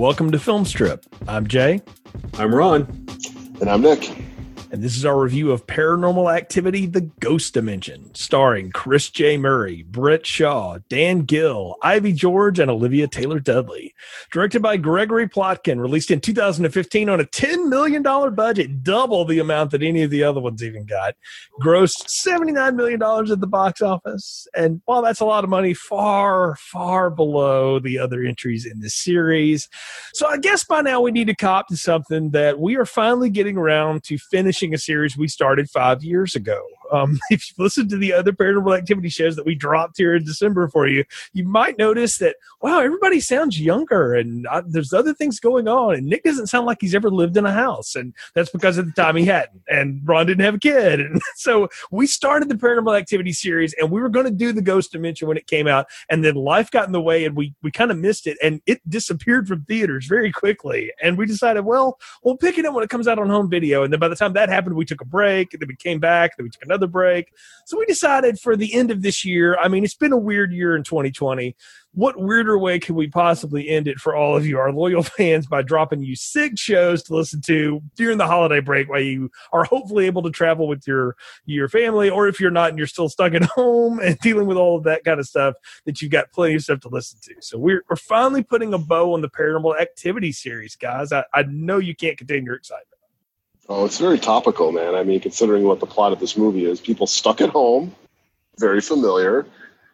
Welcome to Film Strip. I'm Jay, I'm Ron. And I'm Nick. And this is our review of Paranormal Activity The Ghost Dimension, starring Chris J. Murray, Brit Shaw, Dan Gill, Ivy George, and Olivia Taylor Dudley. Directed by Gregory Plotkin, released in 2015 on a $10 million budget, double the amount that any of the other ones even got. Grossed $79 million at the box office. And while that's a lot of money, far, far below the other entries in this series. So I guess by now we need to cop to something that we are finally getting around to finishing a series we started five years ago. Um, if you listen to the other paranormal activity shows that we dropped here in December for you, you might notice that, wow, everybody sounds younger and uh, there's other things going on. And Nick doesn't sound like he's ever lived in a house. And that's because at the time he hadn't. And Ron didn't have a kid. And so we started the paranormal activity series and we were going to do the ghost dimension when it came out. And then life got in the way and we, we kind of missed it and it disappeared from theaters very quickly. And we decided, well, we'll pick it up when it comes out on home video. And then by the time that happened, we took a break and then we came back, and then we took another break. So we decided for the end of this year, I mean, it's been a weird year in 2020. What weirder way could we possibly end it for all of you, our loyal fans, by dropping you six shows to listen to during the holiday break while you are hopefully able to travel with your your family, or if you're not and you're still stuck at home and dealing with all of that kind of stuff, that you've got plenty of stuff to listen to. So we're we're finally putting a bow on the paranormal activity series, guys. I, I know you can't contain your excitement. Oh, it's very topical, man. I mean, considering what the plot of this movie is, people stuck at home, very familiar,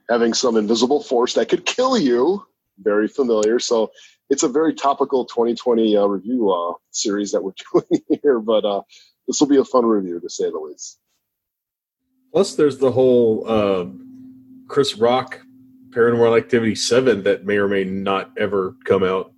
having some invisible force that could kill you, very familiar. So it's a very topical 2020 uh, review uh, series that we're doing here, but uh, this will be a fun review to say the least. Plus, there's the whole uh, Chris Rock Paranormal Activity 7 that may or may not ever come out.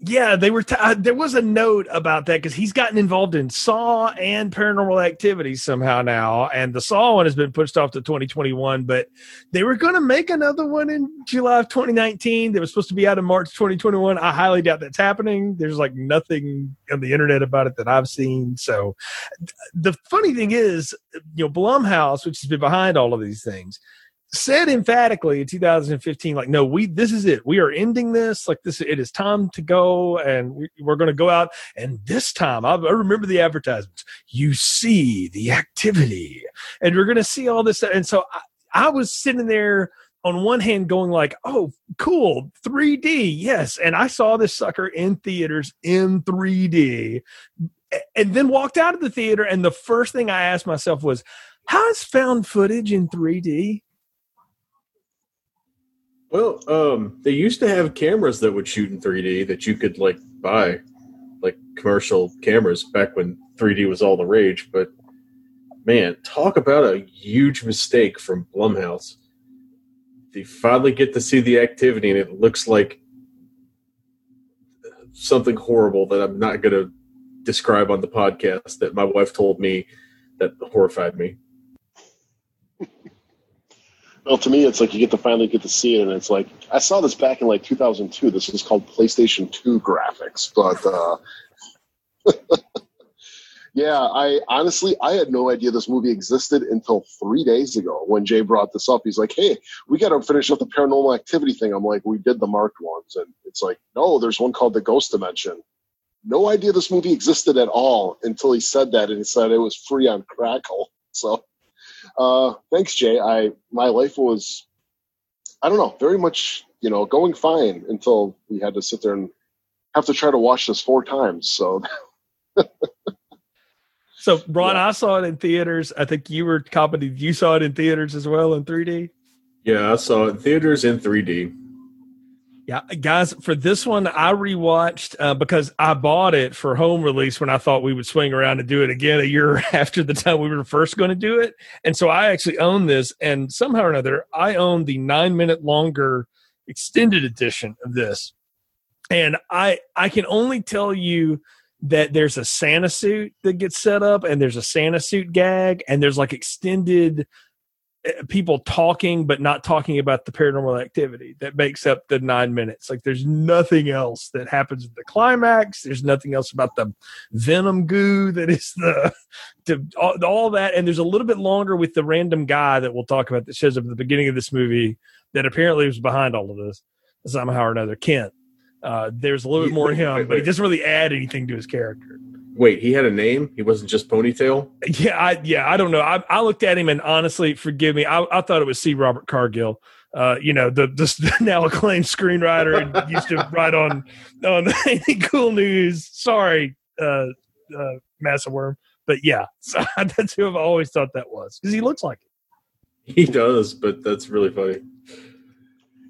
Yeah, they were. Uh, there was a note about that because he's gotten involved in Saw and Paranormal Activity somehow now, and the Saw one has been pushed off to 2021. But they were going to make another one in July of 2019. That was supposed to be out in March 2021. I highly doubt that's happening. There's like nothing on the internet about it that I've seen. So the funny thing is, you know, Blumhouse, which has been behind all of these things, said emphatically in 2015 like no we this is it. We are ending this. Like this it is time to go and we, we're going to go out. And this time I, I remember the advertisements. You see the activity and we're going to see all this and so I, I was sitting there on one hand going like oh cool 3d yes. And i saw this sucker in theaters in 3d and then walked out of the theater and the first thing i asked myself was how is found footage in 3d Well, um, they used to have cameras that would shoot in 3D that you could like buy, like commercial cameras back when 3D was all the rage. But man, talk about a huge mistake from Blumhouse. They finally get to see the activity, and it looks like something horrible that I'm not going to describe on the podcast. That my wife told me that horrified me. Well, to me, it's like you get to finally get to see it, and it's like I saw this back in like 2002. This is called PlayStation 2 graphics, but uh, yeah, I honestly I had no idea this movie existed until three days ago when Jay brought this up. He's like, "Hey, we got to finish up the Paranormal Activity thing." I'm like, "We did the marked ones," and it's like, "No, there's one called the Ghost Dimension." No idea this movie existed at all until he said that, and he said it was free on Crackle. So uh, thanks, Jay. I my life was, I don't know, very much you know going fine until we had to sit there and have to try to watch this four times. So so ron Yeah. i saw it in theaters i think you were commenting you saw it in theaters as well in 3d Yeah, I saw it in theaters in 3D. Yeah, guys, for this one, I rewatched uh, because I bought it for home release when I thought we would swing around and do it again a year after the time we were first going to do it. And so I actually own this, and somehow or another, I own the nine minute longer extended edition of this. and I I can only tell you that there's a Santa suit that gets set up, and there's a Santa suit gag, and there's like extended people talking but not talking about the paranormal activity that makes up the nine minutes. Like there's nothing else that happens in the climax. There's nothing else about the venom goo that is the, the all, all that. And there's a little bit longer with the random guy that we'll talk about that shows up at the beginning of this movie that apparently was behind all of this somehow or another kent. Uh, there's a little bit more of him but he doesn't really add anything to his character Wait, he had a name. He wasn't just ponytail. Yeah, I yeah, I don't know. I, I looked at him and honestly, forgive me, I, I thought it was C. Robert Cargill. Uh, you know, the, the now acclaimed screenwriter and used to write on on Ain't It Cool News. Sorry, uh, uh, Massawyrm, but yeah, so that's who I've always thought that was because he looks like it. He does, but that's really funny.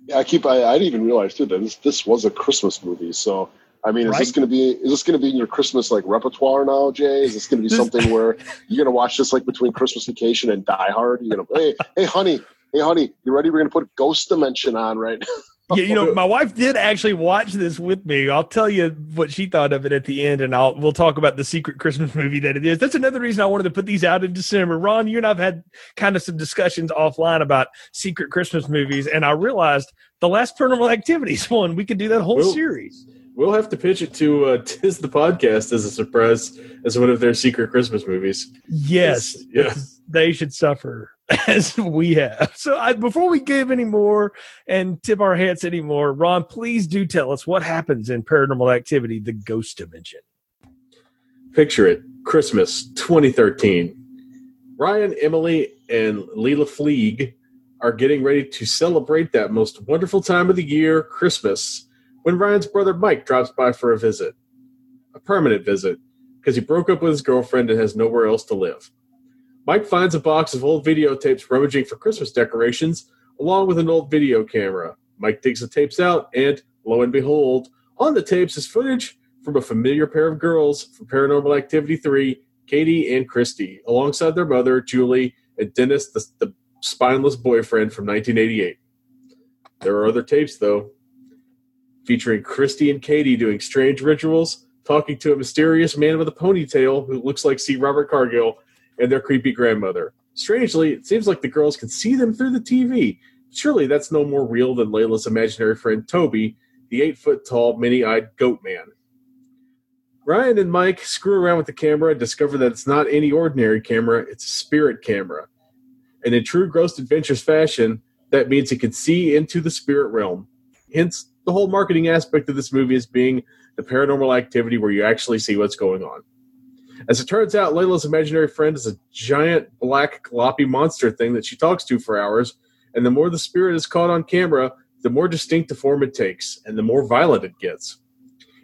Yeah, I keep. I, I didn't even realize too that this this was a Christmas movie. So I mean, is right? this going to be is this going to be in your Christmas like repertoire now, Jay? Is this going to be something where you're going to watch this like between Christmas Vacation and Die Hard? You're going to hey hey honey hey honey you ready? We're going to put Ghost Dimension on right now. yeah, you know, my wife did actually watch this with me. I'll tell you what she thought of it at the end, and I'll we'll talk about the secret Christmas movie that it is. That's another reason I wanted to put these out in December. Ron, you and I've had kind of some discussions offline about secret Christmas movies, and I realized the last Paranormal Activities one we could do that whole series We'll have to pitch it to uh, Tis the podcast as a surprise as one of their secret Christmas movies. Yes, yeah. they should suffer as we have. So, I, before we give any more and tip our hats anymore, Ron, please do tell us what happens in Paranormal Activity: The Ghost Dimension. Picture it: Christmas 2013. Ryan, Emily, and Leila Fleege are getting ready to celebrate that most wonderful time of the year, Christmas when Ryan's brother Mike drops by for a visit. A permanent visit, because he broke up with his girlfriend and has nowhere else to live. Mike finds a box of old videotapes rummaging for Christmas decorations, along with an old video camera. Mike digs the tapes out, and lo and behold, on the tapes is footage from a familiar pair of girls from Paranormal Activity 3, Katie and Christy, alongside their mother, Julie, and Dennis, the, the spineless boyfriend from 1988. There are other tapes, though, featuring Christy and Katie doing strange rituals, talking to a mysterious man with a ponytail who looks like C. Robert Cargill, and their creepy grandmother. Strangely, it seems like the girls can see them through the TV. Surely that's no more real than Layla's imaginary friend Toby, the eight foot tall, mini eyed goat man. Ryan and Mike screw around with the camera and discover that it's not any ordinary camera, it's a spirit camera. And in true Ghost Adventures fashion, that means it can see into the spirit realm. Hence, the whole marketing aspect of this movie is being the paranormal activity where you actually see what's going on. As it turns out, Layla's imaginary friend is a giant black gloppy monster thing that she talks to for hours, and the more the spirit is caught on camera, the more distinct the form it takes, and the more violent it gets.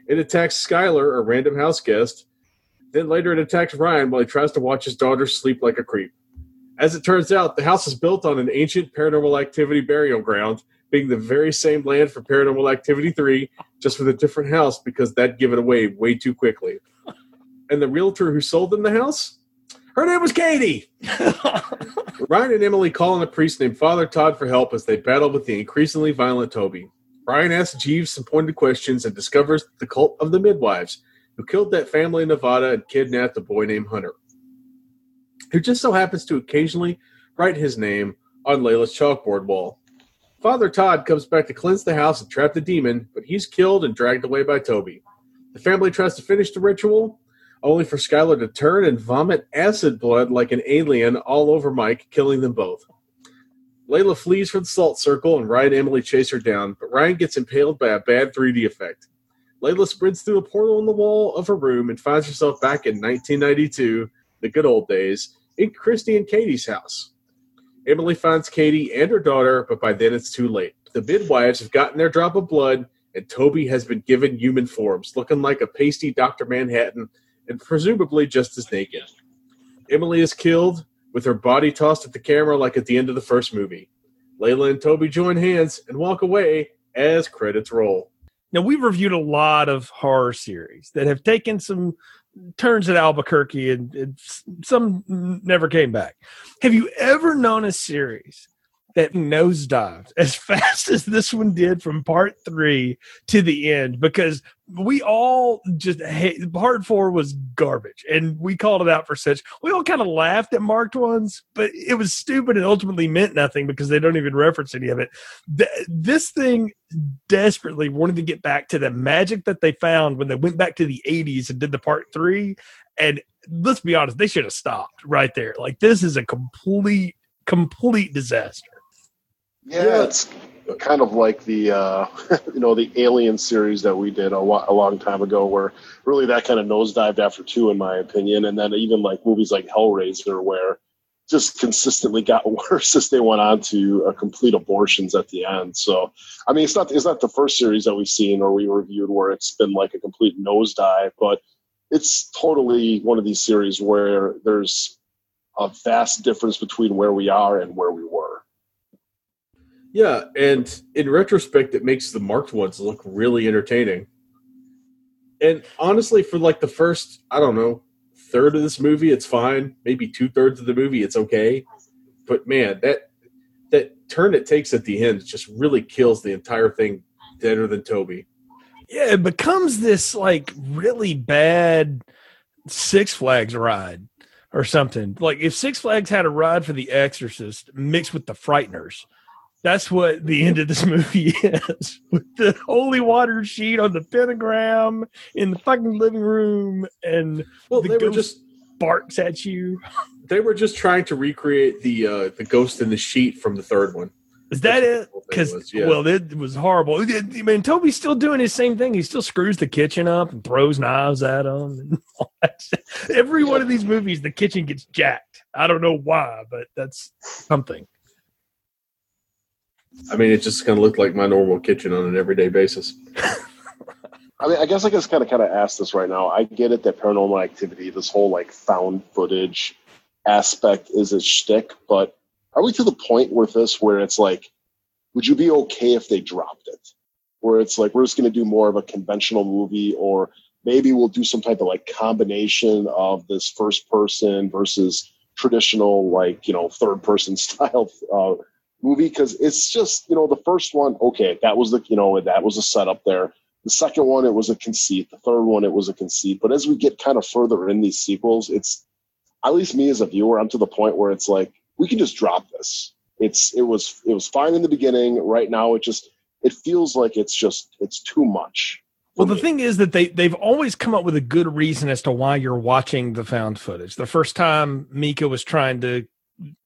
It attacks Skylar, a random house guest. Then later it attacks Ryan while he tries to watch his daughter sleep like a creep. As it turns out, the house is built on an ancient paranormal activity burial ground, being the very same land for Paranormal Activity 3, just with a different house because that give it away way too quickly. And the realtor who sold them the house? Her name was Katie. Ryan and Emily call on a priest named Father Todd for help as they battle with the increasingly violent Toby. Ryan asks Jeeves some pointed questions and discovers the cult of the midwives, who killed that family in Nevada and kidnapped a boy named Hunter, who just so happens to occasionally write his name on Layla's chalkboard wall. Father Todd comes back to cleanse the house and trap the demon, but he's killed and dragged away by Toby. The family tries to finish the ritual, only for Skylar to turn and vomit acid blood like an alien all over Mike, killing them both. Layla flees from the salt circle and Ryan and Emily chase her down, but Ryan gets impaled by a bad 3D effect. Layla sprints through a portal in the wall of her room and finds herself back in 1992, the good old days, in Christy and Katie's house. Emily finds Katie and her daughter, but by then it's too late. The midwives have gotten their drop of blood, and Toby has been given human forms, looking like a pasty Dr. Manhattan and presumably just as naked. Emily is killed, with her body tossed at the camera like at the end of the first movie. Layla and Toby join hands and walk away as credits roll. Now, we've reviewed a lot of horror series that have taken some turns at Albuquerque and, and, some never came back. Have you ever known a series that nosedived as fast as this one did from part three to the end because we all just hate part four was garbage and we called it out for such we all kind of laughed at marked ones but it was stupid and ultimately meant nothing because they don't even reference any of it. Th- this thing desperately wanted to get back to the magic that they found when they went back to the 80s and did the part three and let's be honest they should have stopped right there. Like this is a complete complete disaster Yeah, Yeah. it's kind of like the uh, you know the Alien series that we did a, wa- a long time ago, where really that kind of nosedived after two, in my opinion, and then even like movies like Hellraiser, where just consistently got worse as they went on to uh, complete abortions at the end. So, I mean, it's not it's not the first series that we've seen or we reviewed where it's been like a complete nosedive, but it's totally one of these series where there's a vast difference between where we are and where we were. Yeah, and in retrospect, it makes the marked ones look really entertaining. And honestly, for like the first, I don't know, third of this movie, it's fine. Maybe two thirds of the movie, it's okay. But man, that that turn it takes at the end just really kills the entire thing deader than Toby. yeah it becomes this like really bad six flags ride or something like if six flags had a ride for the exorcist mixed with the frighteners that's what the end of this movie is. With the holy water sheet on the pentagram in the fucking living room and Well, The they were ghost- just barks at you. They were just trying to recreate the uh, the ghost in the sheet from the third one. is that That's it? the whole thing because yeah. well it was horrible. I mean toby's still doing his same thing. He still screws the kitchen up and throws knives at them every one of these movies the kitchen gets jacked. I don't know why but that's something I mean, it just kind of looked like my normal kitchen on an everyday basis. I mean, I guess I just kind of kind of ask this right now. I get it that paranormal activity, this whole like found footage aspect is a shtick, but are we to the point with this where it's like, would you be okay if they dropped it? Where it's like we're just going to do more of a conventional movie, or maybe we'll do some type of like combination of this first person versus traditional like you know third person style uh, movie because it's just you know the first one okay that was the you know that was a setup there the second one, it was a conceit. The third one, it was a conceit. But as we get kind of further in these sequels, it's at least me as a viewer, I'm to the point where it's like we can just drop this. It's it was it was fine in the beginning. Right now, it just it feels like it's just it's too much. Well, the thing is that they they've always come up with a good reason as to why you're watching the found footage. The first time Micah was trying to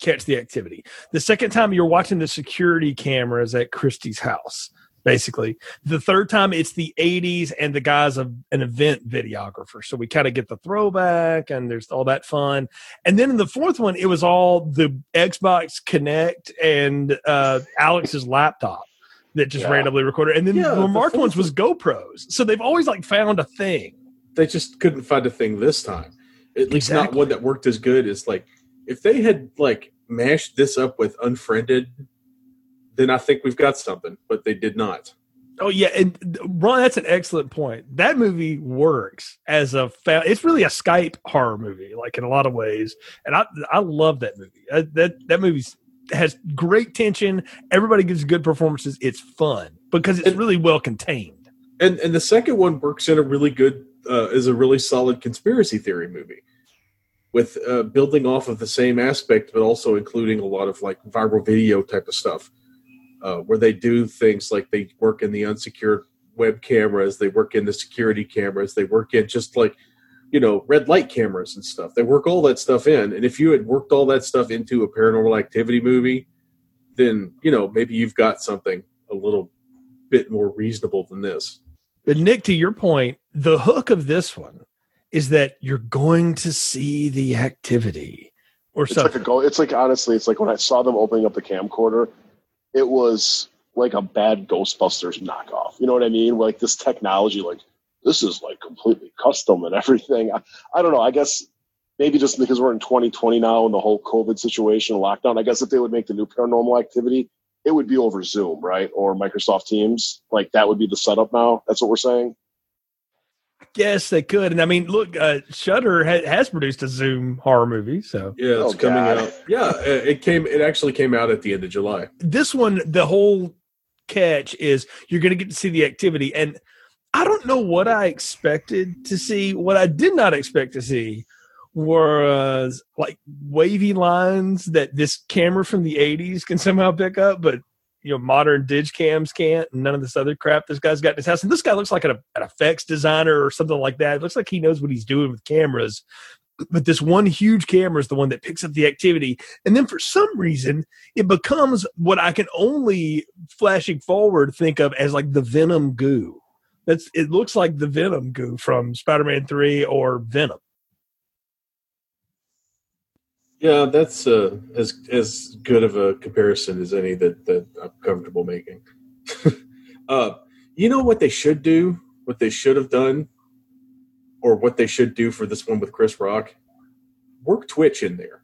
catch the activity. The second time you're watching the security cameras at Christie's house. Basically, the third time it's the 80s and the guy's a, an event videographer. So we kind of get the throwback and there's all that fun. And then in the fourth one, it was all the Xbox Kinect and uh, Alex's laptop that just Yeah. randomly recorded. And then Yeah, the the marked ones was GoPros. So they've always like found a thing. They just couldn't find a thing this time. At least not one that worked as good as like if they had like mashed this up with Unfriended, then I think we've got something. But they did not. Oh yeah, and Ron, that's an excellent point. That movie works as a fa- it's really a Skype horror movie, like in a lot of ways, and I I love that movie. Uh, that that movie has great tension. Everybody gives good performances. It's fun because it's And- really well contained. And and the second one works in a really good uh, is a really solid conspiracy theory movie with uh, building off of the same aspect, but also including a lot of like viral video type of stuff, uh, where they do things like they work in the unsecured web cameras, they work in the security cameras, they work in just like you know red light cameras and stuff. They work all that stuff in, and if you had worked all that stuff into a paranormal activity movie, then you know maybe you've got something a little bit more reasonable than this. But Nick, to your point, the hook of this one is that you're going to see the activity or It's like a something. go. It's like honestly, it's like when I saw them opening up the camcorder, it was like a bad Ghostbusters knockoff. You know what I mean? Like this technology, like this is like completely custom and everything. I, I don't know. I guess maybe just because we're in 2020 now and the whole COVID situation, lockdown. I guess if they would make the new Paranormal Activity, it would be over Zoom, right, or Microsoft Teams. Like that would be the setup now. That's what we're saying. Guess they could. And I mean, look, uh, Shutter ha- has produced a Zoom horror movie, so Yeah, it's Oh, coming God. out. Yeah, it it came. It actually came out at the end of July. this one, the whole catch is you're going to get to see the activity. And I don't know what I expected to see. What I did not expect to see was like wavy lines that this camera from the 80s can somehow pick up, but you know, modern dig cams can't, and none of this other crap this guy's got in his house. And this guy looks like an, an effects designer or something like that. It looks like he knows what he's doing with cameras. But this one huge camera is the one that picks up the activity. And then for some reason, it becomes what I can only flashing forward think of as like the Venom goo. That's it looks like the Venom goo from Spider-Man 3 or Venom. Yeah, that's uh, as as good of a comparison as any that that I'm comfortable making. uh, you know what they should do? What they should have done, or what they should do for this one with Chris Rock? Work Twitch in there.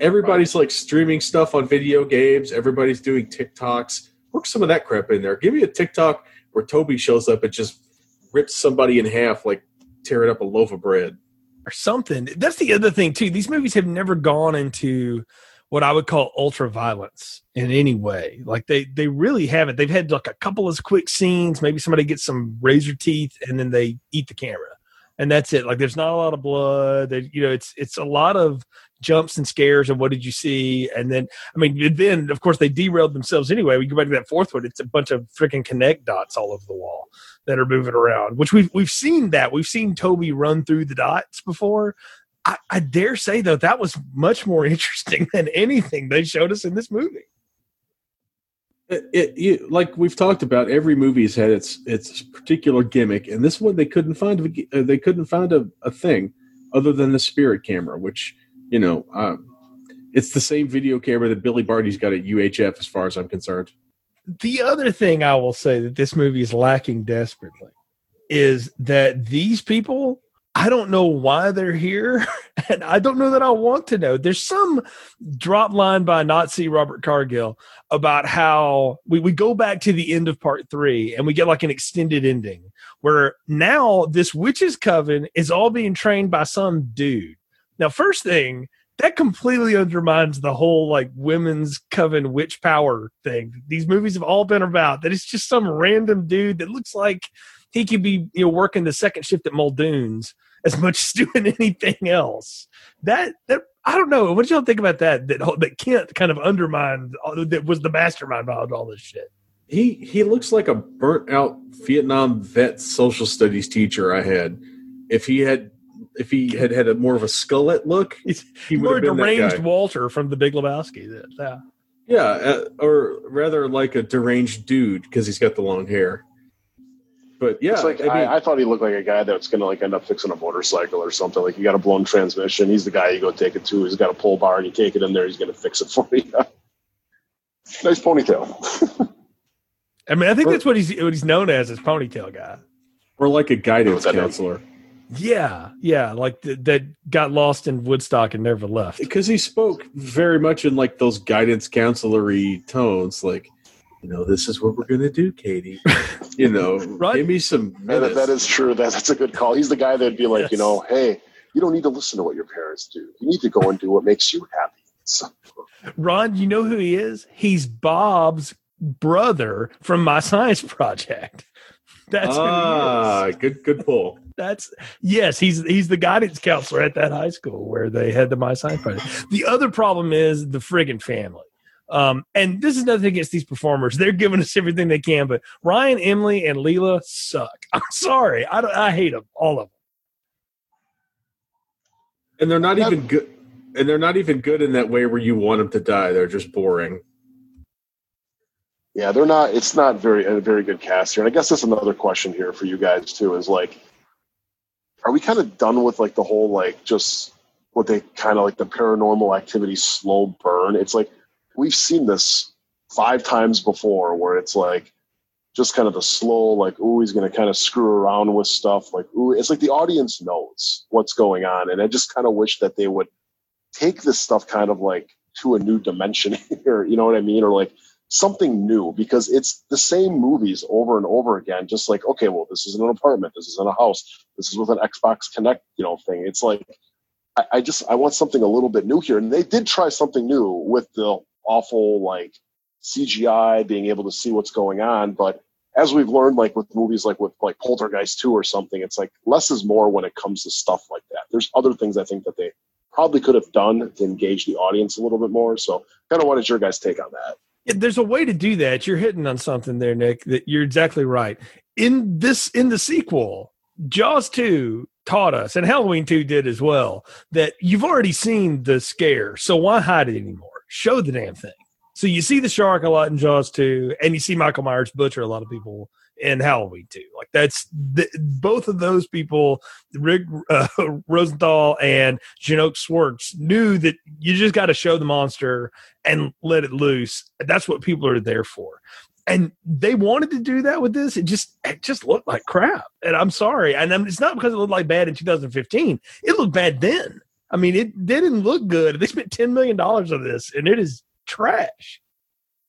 Everybody's like streaming stuff on video games. Everybody's doing TikToks. Work some of that crap in there. Give me a TikTok where Toby shows up and just rips somebody in half, like tearing up a loaf of bread. Or something. That's the other thing too. These movies have never gone into what I would call ultra violence in any way. Like they they really haven't. They've had like a couple of quick scenes. Maybe somebody gets some razor teeth and then they eat the camera, and that's it. Like there's not a lot of blood. They, you know, it's it's a lot of jumps and scares and what did you see and then i mean then of course they derailed themselves anyway we go back to that fourth one it's a bunch of freaking Kinect dots all over the wall that are moving around which we've we've seen that we've seen toby run through the dots before I, I dare say though that was much more interesting than anything they showed us in this movie. It, it, like we've talked about, every movie's had its its particular gimmick, and this one they couldn't find uh, they couldn't find a, a thing other than the spirit camera, which you know, um, it's the same video camera that Billy Barty's got at UHF, as far as I'm concerned. The other thing I will say that this movie is lacking desperately is that these people, I don't know why they're here, and I don't know that I want to know. There's some drop line by C. Robert Cargill about how we, we go back to the end of part three and we get like an extended ending where now this witches coven is all being trained by some dude. Now, first thing, that completely undermines the whole like women's coven witch power thing. These movies have all been about that it's just some random dude that looks like he could be you know working the second shift at muldoon's as much as doing anything else. That that i don't know. What y'all think about that that that kent kind of undermined uh, that was the mastermind behind all this shit? He he looks like a burnt out Vietnam vet social studies teacher I had. If he had if he had had a more of a skullet look, he would more have been that deranged guy. walter from the big lebowski yeah. Yeah, uh, or rather like a deranged dude because he's got the long hair. But yeah, it's like I mean, I, I thought he looked like a guy that's gonna like end up fixing a motorcycle or something. Like you got a blown transmission, he's the guy you go take it to. He's got a pull bar, and you take it in there. He's gonna fix it for you. nice ponytail. i mean i think that's what he's what he's known as as ponytail guy or like a guidance counselor. name? Counselor Yeah, yeah, like th- that got lost in Woodstock and never left. because he spoke very much in like those guidance counselory tones, like. You know, this is what we're gonna do, Katie. You know, Right. give me some That, minutes. that is true. That, that's a good call. He's the guy that'd be like, Yes. you know, hey, you don't need to listen to what your parents do. You need to go and do what makes you happy. So, Ron, you know who he is? He's Bob's brother from my science project. That's ah, good, good pull. That's yes, he's he's the guidance counselor at that high school where they had the my science project. The other problem is the friggin' family. Um, and this is nothing against these performers. They're giving us everything they can, but Ryan, Emily, and Leela suck. I'm sorry. I don't, I hate them, all of them. And they're not Yep. even good. And they're not even good in that way where you want them to die. They're just boring. Yeah, they're not. It's not very a very good cast here. And I guess that's another question here for you guys too. Is like, are we kind of done with like the whole like just what they kind of like the paranormal activity slow burn? It's like we've seen this five times before, where it's like just kind of the slow like, ooh, he's to kind of screw around with stuff. Like, ooh, it's like the audience knows what's going on, and I just kind of wish that they would take this stuff kind of like to a new dimension here. You know what I mean? Or like something new because it's the same movies over and over again. Just like, okay, well, this is in an apartment, this is in a house, this is with an Xbox Kinect, you know, thing. It's like, I, I just I want something a little bit new here, and they did try something new with the awful like CGI, being able to see what's going on, but as we've learned, like with movies like with like Poltergeist 2 or something, it's like less is more when it comes to stuff like that. There's other things I think that they probably could have done to engage the audience a little bit more. So kind of what is your guys' take on that? There's a way to do that. You're hitting on something there, Nick. That you're exactly right. In this, in the sequel, Jaws 2 taught us, and Halloween 2 did as well, that you've already seen the scare. So why hide it anymore? Show the damn thing. So you see the shark a lot in Jaws 2, and you see Michael Myers butcher a lot of people in Halloween too. Like that's the, both of those people, Rick uh, Rosenthal and Jeannot Szwarc, knew that you just got to show the monster and let it loose. That's what people are there for. And they wanted to do that with this. It just it just looked like crap. And I'm sorry. And I'm, it's not because it looked like bad in 2015. It looked bad then. I mean, it didn't look good. They spent $10 million on this, and it is trash.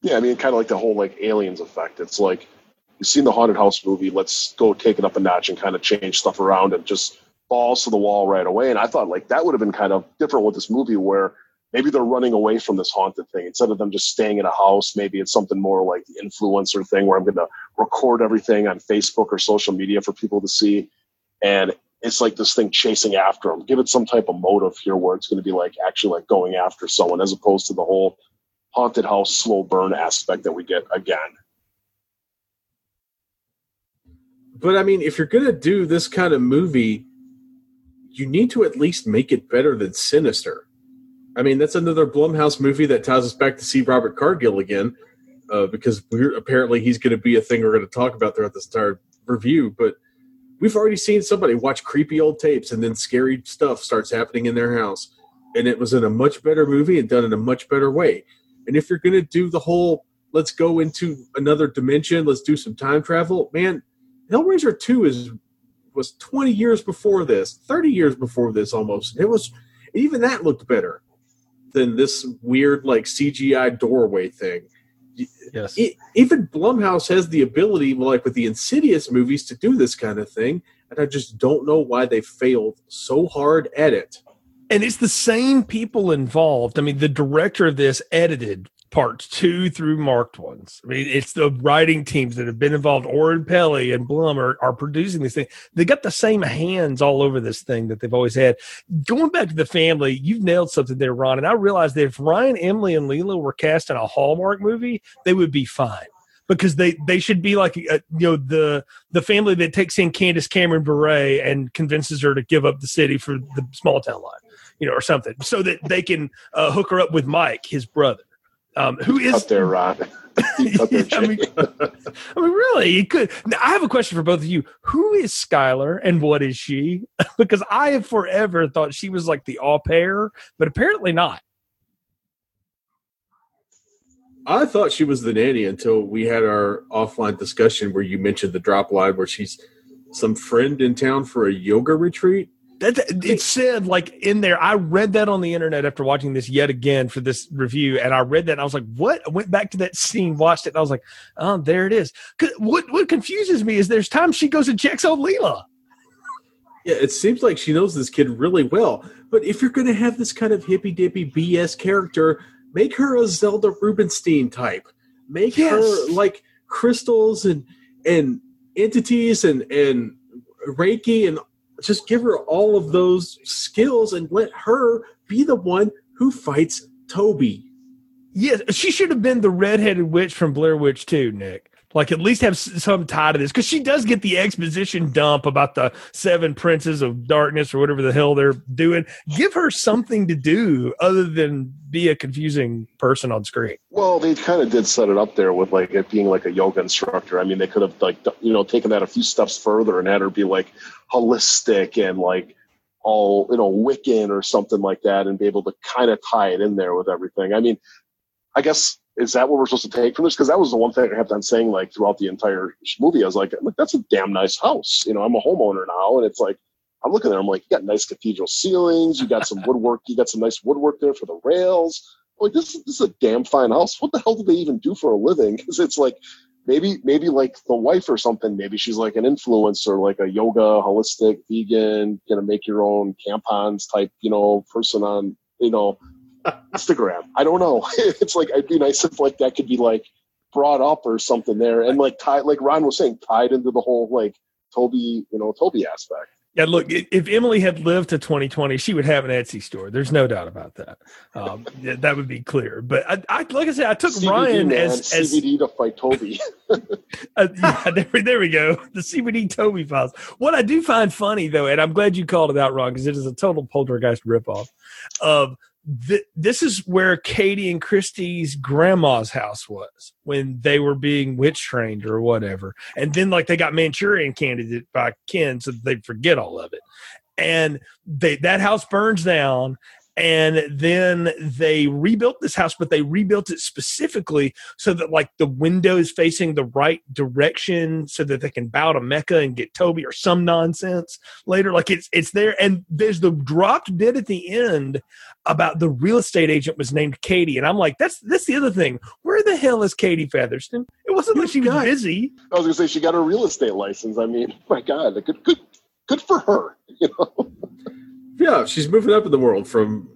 Yeah, I mean, kind of like the whole like aliens effect. It's like you've seen the haunted house movie. Let's go take it up a notch and kind of change stuff around and just balls to the wall right away. And I thought like that would have been kind of different with this movie where maybe they're running away from this haunted thing instead of them just staying in a house. Maybe it's something more like the influencer thing where I'm going to record everything on Facebook or social media for people to see. And it's like this thing chasing after them. Give it some type of motive here where it's going to be like actually like going after someone as opposed to the whole haunted house slow burn aspect that we get again. But I mean, if you're to do this kind of movie, you need to at least make it better than Sinister. I mean, that's another Blumhouse movie that ties us back to C. Robert Cargill again, uh, because we're apparently he's going to be a thing we're going to talk about throughout this entire review. But we've already seen somebody watch creepy old tapes and then scary stuff starts happening in their house, and it was in a much better movie and done in a much better way. And if you're going to do the whole let's go into another dimension, let's do some time travel, man, Hellraiser 2 is was 20 years before this, 30 years before this almost. It was even that looked better than this weird like CGI doorway thing. Yes. It, even Blumhouse has the ability, like with the Insidious movies, to do this kind of thing, and I just don't know why they failed so hard at it and it's the same people involved. I mean, the director of this edited parts two through marked ones. I mean, it's the writing teams that have been involved. Oren Peli and Blum are, are producing this thing. They got the same hands all over this thing that they've always had. Going back to the family, you've nailed something there, Ron. And I realized that if Ryan, Emily, and Leela were cast in a Hallmark movie, they would be fine because they they should be like uh, you know the the family that takes in Candace Cameron Bure and convinces her to give up the city for the small town life you know, or something, so that they can uh, hook her up with Mike, his brother, um, who is up there, Ron. yeah, I, mean, I mean, really, he could. Now, I have a question for both of you. Who is Skylar and what is she? because I have forever thought she was like the au pair, but apparently not. I thought she was the nanny until we had our offline discussion where you mentioned the drop line where she's some friend in town for a yoga retreat. That it said like in there. I read that on the internet after watching this yet again for this review, and I read that and I was like, "What?" I went back to that scene, watched it, and I was like, "Oh, there it is." What What confuses me is there's times she goes and checks on Leela. Yeah, it seems like she knows this kid really well. But if you're going to have this kind of hippy dippy BS character, make her a Zelda Rubinstein type. Make yes. her like crystals and and entities and and Reiki and just give her all of those skills and let her be the one who fights Toby. Yes, she should have been the redheaded witch from Blair Witch 2, Nick. Like at least have some tie to this because she does get the exposition dump about the seven princes of darkness or whatever the hell they're doing. Give her something to do other than be a confusing person on screen. Well, they kind of did set it up there with like it being like a yoga instructor. I mean, they could have like you know taken that a few steps further and had her be like holistic and like all you know Wiccan or something like that, and be able to kind of tie it in there with everything. I mean, I guess is that what we're supposed to take from this? Because that was the one thing I kept on saying like throughout the entire movie. I was like, that's a damn nice house. You know, I'm a homeowner now, and it's like I'm looking there. I'm like, you got nice cathedral ceilings. You got some woodwork. You got some nice woodwork there for the rails. like this, is- this is a damn fine house. What the hell do they even do for a living? Because it's like maybe maybe like the wife or something. Maybe she's like an influencer, like a yoga, holistic, vegan, gonna make your own tampons type, you know, person on you know Instagram. I don't know. It's like it'd be nice if like that could be like brought up or something there, and like tied, like Ron was saying, tied into the whole like Toby, you know, Toby aspect. Yeah, look, if Emily had lived to 2020, she would have an Etsy store. There's no doubt about that. Um, that would be clear. But I, I, like I said, I took CBD, Ryan man, as, as CBD to fight Toby. Uh, yeah, there, there we go. The CBD Toby files. What I do find funny though, and I'm glad you called it out Ron because it is a total poltergeist ripoff. Of th- this is where Katie and Christie's grandma's house was when they were being witch trained or whatever, and then like they got Manchurian candidate by Ken so they'd forget all of it, and they that house burns down. And then they rebuilt this house, but they rebuilt it specifically so that like the windows facing the right direction so that they can bow to Mecca and get Toby or some nonsense later. Like it's it's there and there's the dropped bit at the end about the real estate agent was named Katie. And I'm like, that's that's the other thing. Where the hell is Katie Featherston? It wasn't like she was busy. I was gonna say she got a real estate license. I mean, my God, good, good, good for her. You know, Yeah, she's moving up in the world from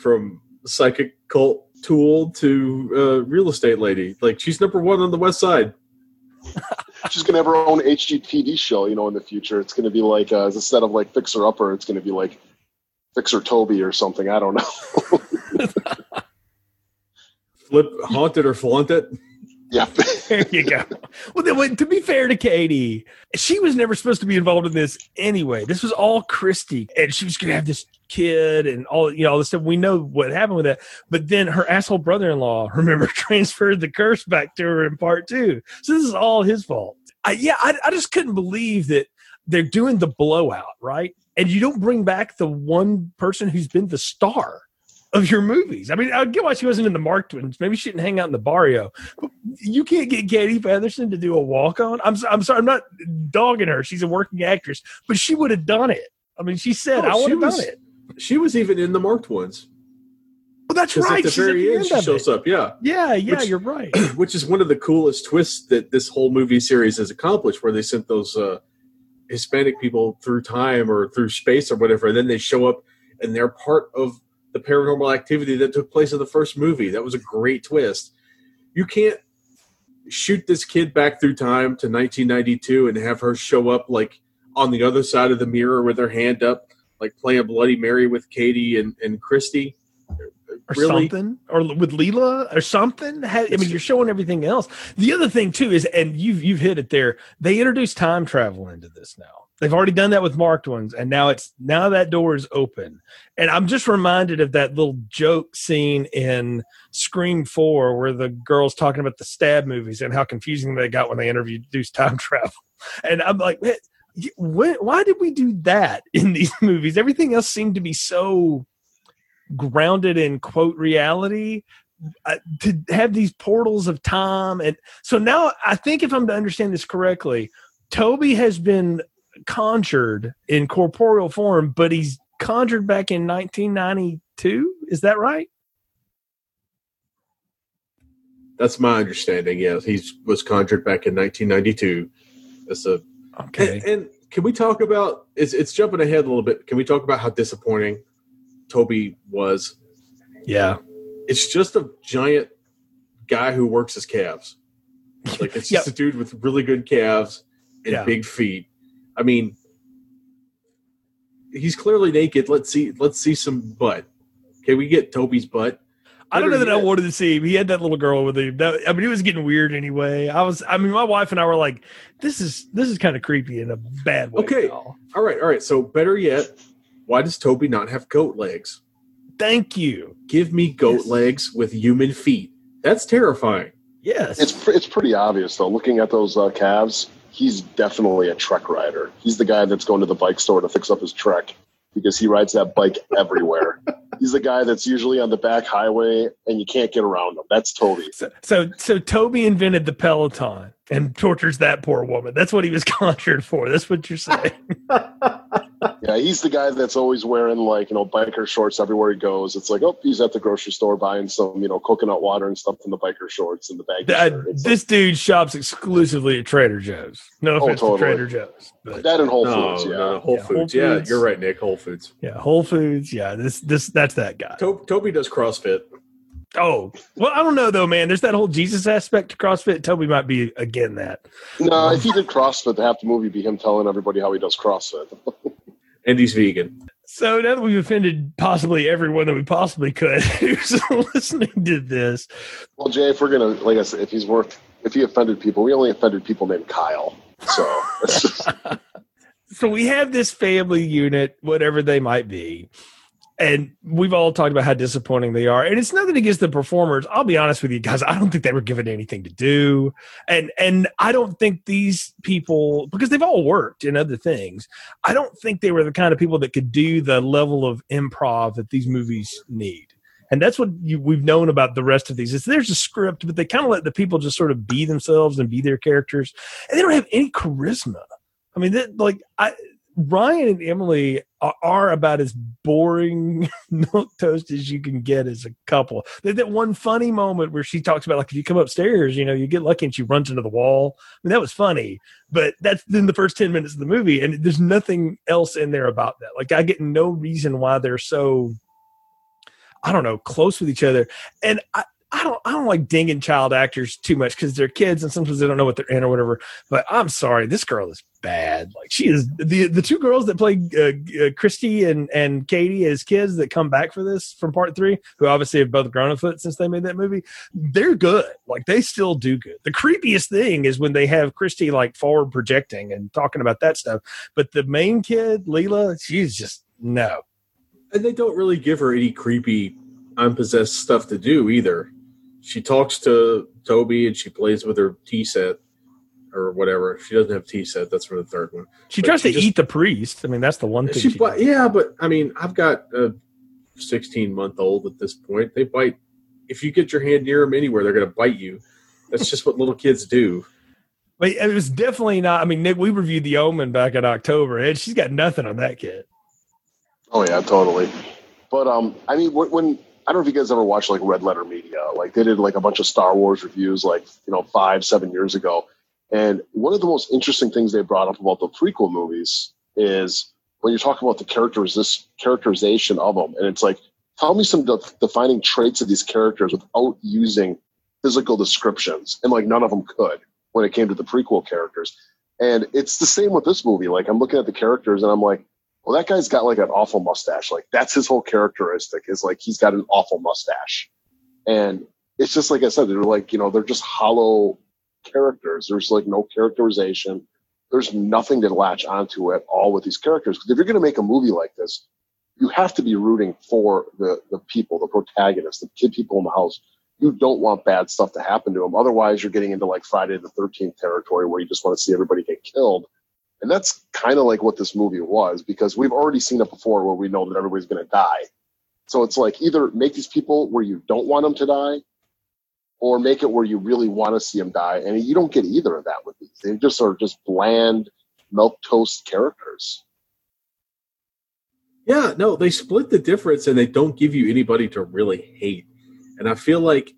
from psychic cult tool to uh, real estate lady. Like she's number one on the west side. she's gonna have her own HGTV show. You know, in the future, it's gonna be like uh, instead of like Fixer Upper, it's gonna be like Fixer Toby or something. I don't know. Flip haunted or flaunt it. yeah, There you go. Well, then, to be fair to Katie, she was never supposed to be involved in this anyway. This was all Christy, and she was going to have this kid and all you know all this stuff. We know what happened with that, but then her asshole brother-in-law, remember, transferred the curse back to her in part two. So this is all his fault. I, yeah, I, I just couldn't believe that they're doing the blowout, right? And you don't bring back the one person who's been the star of your movies. I mean, I get why she wasn't in the Marked Ones. Maybe she didn't hang out in the barrio. But you can't get Katie Featherston to do a walk on. I'm, I'm sorry, I'm not dogging her. She's a working actress, but she would have done it. I mean, she said, Oh, I would have done it. She was even in the marked ones. Well, that's right. at the She's very at the end, end she shows it. up. Yeah. Yeah, yeah, Which- you're right. which is one of the coolest twists that this whole movie series has accomplished, where they sent those uh, Hispanic people through time or through space or whatever, and then they show up and they're part of the paranormal activity that took place in the first movie. That was a great twist. You can't shoot this kid back through time to 1992 and have her show up like on the other side of the mirror with her hand up, like playing Bloody Mary with Katie and, and Christy. or Really? something, or with Leela or something. I mean, you're showing everything else. The other thing too is, and you've you've hit it there. They introduced time travel into this now. They've already done that with marked ones, and now it's now that door is open. And I'm just reminded of that little joke scene in Scream Four where the girls talking about the stab movies and how confusing they got when they interviewed introduced time travel. And I'm like, when, why did we do that in these movies? Everything else seemed to be so grounded in quote reality uh, to have these portals of time and so now i think if i'm to understand this correctly toby has been conjured in corporeal form but he's conjured back in 1992 is that right That's my understanding. Yes, he was conjured back in 1992. That's a okay and, and can we talk about? It's it's jumping ahead a little bit. Can we talk about how disappointing Toby was? yeah It's just a giant guy who works his calves. Like it's just a dude with really good calves and Yeah. big feet. I mean, he's clearly naked. Let's see. Let's see some butt. Can we get Toby's butt? I don't know Better that I wanted to see him. He had that little girl with him. That, I mean, it was getting weird anyway. I was, I mean, my wife and I were like, "This is this is kind of creepy in a bad way." Okay. y'all. All right, all right. So better yet, why does Toby not have goat legs? Thank you. Give me goat Yes. legs with human feet. That's terrifying. Yes, it's it's pretty obvious though. Looking at those uh, calves, he's definitely a Trek rider. He's the guy that's going to the bike store to fix up his Trek because he rides that bike everywhere. he's the guy that's usually on the back highway and you can't get around him. That's Toby. So, so, so Toby invented the Peloton and tortures that poor woman. That's what he was conjured for. That's what you're saying. yeah, he's the guy that's always wearing like you know biker shorts everywhere he goes. It's like, oh, he's at the grocery store buying some you know coconut water and stuff in the biker shorts and the bag. This like, dude shops exclusively at Trader Joe's. No oh, offense totally. to Trader Joe's, but that and Whole Foods. No, yeah, no, Whole, yeah, Foods. Whole Foods. Yeah, you're right, Nick. Whole Foods. Yeah, Whole Foods. Yeah, this this that's that guy. To- Toby does CrossFit. Oh well, I don't know though, man. There's that whole Jesus aspect to CrossFit. Toby might be again that. No, if he did CrossFit, the half the movie would be him telling everybody how he does CrossFit. and he's vegan. So now that we've offended possibly everyone that we possibly could who's listening to this. Well, Jay, if we're gonna, like I said, if he's worth, if he offended people, we only offended people named Kyle. So. so we have this family unit, whatever they might be and we've all talked about how disappointing they are. And it's nothing against the performers. I'll be honest with you guys. I don't think they were given anything to do. And and i don't think these people because they've all worked in other things. I don't think they were the kind of people that could do the level of improv that these movies need. And that's what you, we've known about the rest of these. Is there's a script but they kind of let the people just sort of be themselves and be their characters. And they don't have any charisma. I mean like i Ryan and Emily are about as boring milk toast as you can get as a couple. That one funny moment where she talks about like if you come upstairs, you know, you get lucky and she runs into the wall. I mean, that was funny, but that's in the first 10 minutes of the movie. And there's nothing else in there about that. Like I get no reason why they're so, I don't know, close with each other. And I, I don't I don't like dinging child actors too much because they're kids and sometimes they don't know what they're in or whatever. But I'm sorry, this girl is bad. Like she is the the two girls that play uh, uh, Christy and and Katie as kids that come back for this from part three, who obviously have both grown a foot since they made that movie. They're good. Like they still do good. The creepiest thing is when they have Christy like forward projecting and talking about that stuff. But the main kid, Leela, she's just no. And they don't really give her any creepy unpossessed stuff to do either she talks to Toby and she plays with her tea set or whatever. She doesn't have tea set. That's for the third one. She but tries she to just, eat the priest. I mean, that's the one thing. She, she yeah, but I mean, I've got a 16 month old at this point. They bite. If you get your hand near them anywhere, they're going to bite you. That's just what little kids do. But it was definitely not. I mean, Nick, we reviewed The Omen back in October, and she's got nothing on that kid. Oh yeah, totally. But um, I mean, when I don't know if you guys ever watched like Red Letter Media. Like they did like a bunch of Star Wars reviews like, you know, five, seven years ago. And one of the most interesting things they brought up about the prequel movies is when you're talking about the characters, this characterization of them. And it's like, tell me some de- defining traits of these characters without using physical descriptions. And like none of them could when it came to the prequel characters. And it's the same with this movie. Like I'm looking at the characters and I'm like, well, that guy's got like an awful mustache. Like that's his whole characteristic is like he's got an awful mustache. And it's just like I said, they're like, you know, they're just hollow characters. There's like no characterization. There's nothing to latch onto at all with these characters. Because if you're going to make a movie like this, you have to be rooting for the, the people, the protagonists, the kid people in the house. You don't want bad stuff to happen to them. Otherwise, you're getting into like Friday the 13th territory where you just want to see everybody get killed and that's kind of like what this movie was because we've already seen it before where we know that everybody's going to die. So it's like either make these people where you don't want them to die or make it where you really want to see them die. And you don't get either of that with these. They just are just bland milk toast characters. Yeah, no, they split the difference and they don't give you anybody to really hate. And I feel like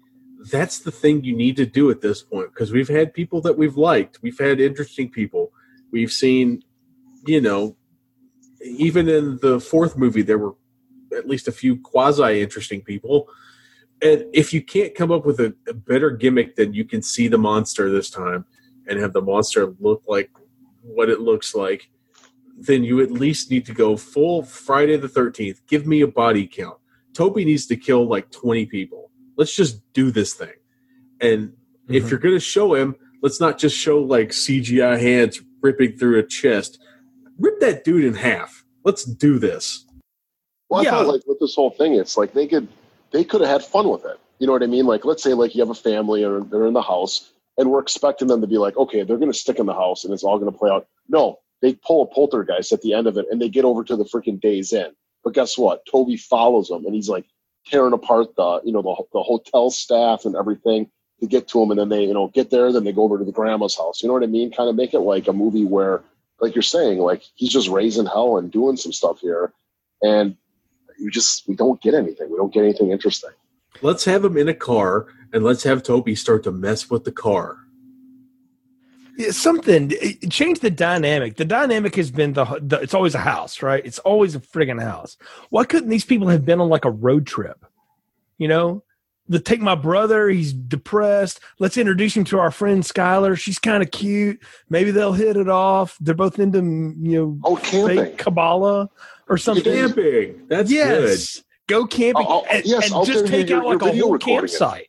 that's the thing you need to do at this point because we've had people that we've liked, we've had interesting people We've seen, you know, even in the fourth movie, there were at least a few quasi interesting people. And if you can't come up with a, a, better gimmick than you can see the monster this time and have the monster look like what it looks like, then you at least need to go full Friday the 13th. Give me a body count. Toby needs to kill like 20 people. Let's just do this thing. And mm-hmm. if you're going to show him, let's not just show like CGI hands ripping through a chest. Rip that dude in half. Let's do this. Well, I yeah. thought like with this whole thing, it's like they could they could have had fun with it. You know what I mean? Like let's say like you have a family or they're in the house and we're expecting them to be like, okay, they're gonna stick in the house and it's all gonna play out. No, they pull a poltergeist at the end of it and they get over to the freaking Days Inn. But guess what? Toby follows them and he's like tearing apart the you know the, the hotel staff and everything to get to them, and then they you know get there, then they go over to the grandma's house. You know what I mean? Kind of make it like a movie where like you're saying, like he's just raising hell and doing some stuff here, and you just we don't get anything. We don't get anything interesting. Let's have him in a car and let's have Toby start to mess with the car. Yeah, something eh, change the dynamic. The dynamic has been the, the it's always a house, right? It's always a friggin' house. Why couldn't these people have been on like a road trip? You know, the take my brother, he's depressed. Let's introduce him to our friend Skylar. She's kind of cute. Maybe they'll hit it off. They're both into you know Oh, camping. fake Kabbalah or something. Camping. That's yes. good. Go camping Oh, oh, and, yes, and out just there, take you're- out like you're a video whole recording it. campsite.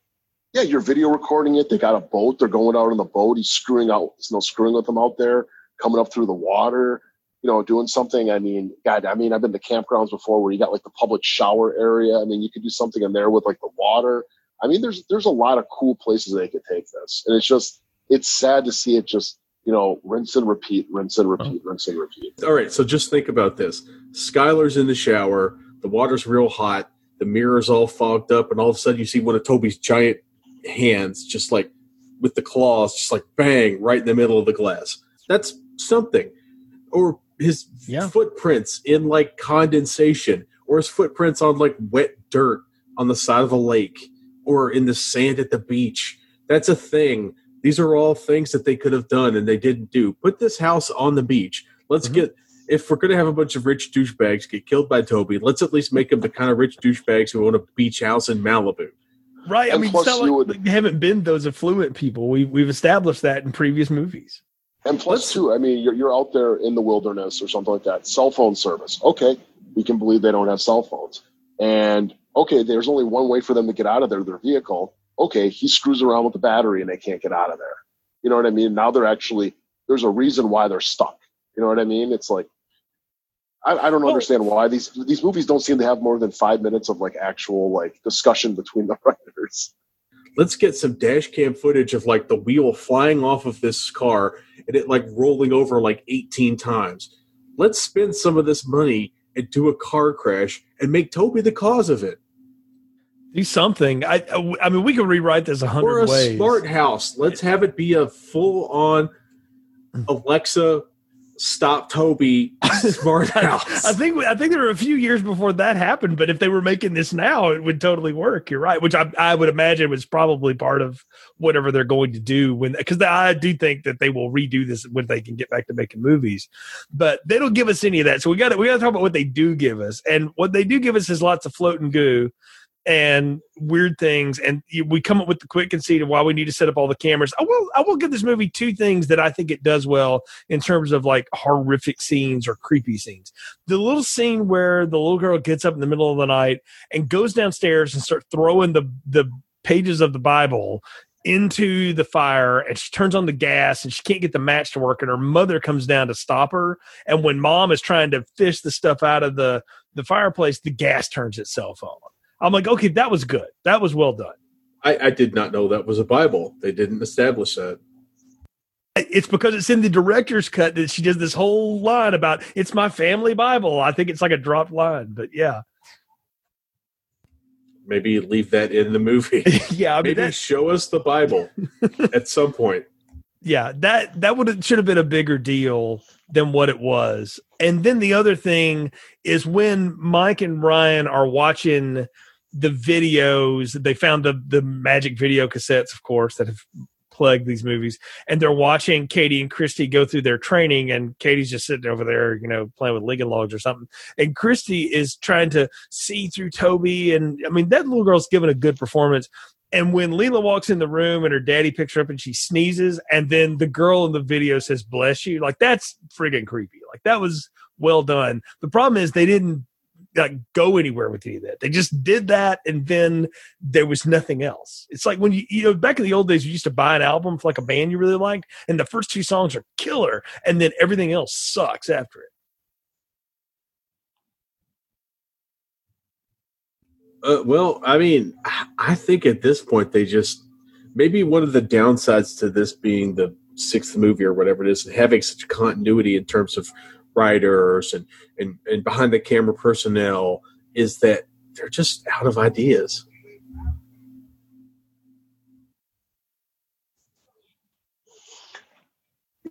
Yeah, you're video recording it. They got a boat. They're going out on the boat. He's screwing out, you know, screwing with them out there, coming up through the water, you know, doing something. I mean, God, I mean, I've been to campgrounds before where you got like the public shower area. I mean, you could do something in there with like the water. I mean, there's there's a lot of cool places they could take this, and it's just it's sad to see it just you know rinse and repeat, rinse and repeat, oh. rinse and repeat. All right, so just think about this. Skylar's in the shower, the water's real hot, the mirror's all fogged up, and all of a sudden you see one of Toby's giant hands just like with the claws, just like bang, right in the middle of the glass. That's something. Or his Yeah. footprints in like condensation, or his footprints on like wet dirt on the side of a lake, or in the sand at the beach. That's a thing. These are all things that they could have done and they didn't do. Put this house on the beach. Let's Mhm. get if we're gonna have a bunch of rich douchebags get killed by Toby, let's at least make them the kind of rich douchebags who own a beach house in Malibu. Right. I mean, it's not like would- they haven't been those affluent people. We we've established that in previous movies. And plus, Let's- too, I mean, you're, you're out there in the wilderness or something like that. Cell phone service. Okay, we can believe they don't have cell phones. And okay, there's only one way for them to get out of there, their vehicle. Okay, he screws around with the battery and they can't get out of there. You know what I mean? Now they're actually, there's a reason why they're stuck. You know what I mean? It's like, I, I don't understand why these these movies don't seem to have more than five minutes of like actual like discussion between the writers. Let's get some dash cam footage of like the wheel flying off of this car and it like rolling over like 18 times. Let's spend some of this money and do a car crash and make Toby the cause of it. Do something. I I mean, we can rewrite this a hundred a ways. smart house. Let's have it be a full on Alexa stop Toby smart house. I think I think there were a few years before that happened, but if they were making this now, it would totally work. You're right, which I, I would imagine was probably part of whatever they're going to do when because I do think that they will redo this when they can get back to making movies, but they don't give us any of that. So we got we got to talk about what they do give us, and what they do give us is lots of floating goo and weird things and we come up with the quick conceit of why we need to set up all the cameras. I will i will give this movie two things that i think it does well in terms of like horrific scenes or creepy scenes. The little scene where the little girl gets up in the middle of the night and goes downstairs and starts throwing the the pages of the bible into the fire and she turns on the gas and she can't get the match to work and her mother comes down to stop her. And when mom is trying to fish the stuff out of the the fireplace the gas turns itself on i'm like okay that was good that was well done I, I did not know that was a Bible. They didn't establish that. it's because it's in the director's cut that she does this whole line about it's my family bible i think it's like a dropped line but yeah Maybe leave that in the movie. yeah i mean Maybe show us the Bible at some point. yeah that that would should have been a bigger deal than what it was and then the other thing is when mike and ryan are watching the videos they found the the magic video cassettes of course that have plagued these movies and they're watching katie and christy go through their training and katie's just sitting over there you know playing with Lincoln logs or something and christy is trying to see through toby and i mean that little girl's giving a good performance and when Leela walks in the room and her daddy picks her up and she sneezes, and then the girl in the video says, Bless you, like that's friggin' creepy. Like that was well done. The problem is they didn't like go anywhere with any of that. They just did that and then there was nothing else. It's like when you you know, back in the old days, you used to buy an album for like a band you really liked, and the first two songs are killer, and then everything else sucks after it. Uh, well, I mean, I- I think at this point they just maybe one of the downsides to this being the sixth movie or whatever it is, having such continuity in terms of writers and, and, and behind the camera personnel is that they're just out of ideas.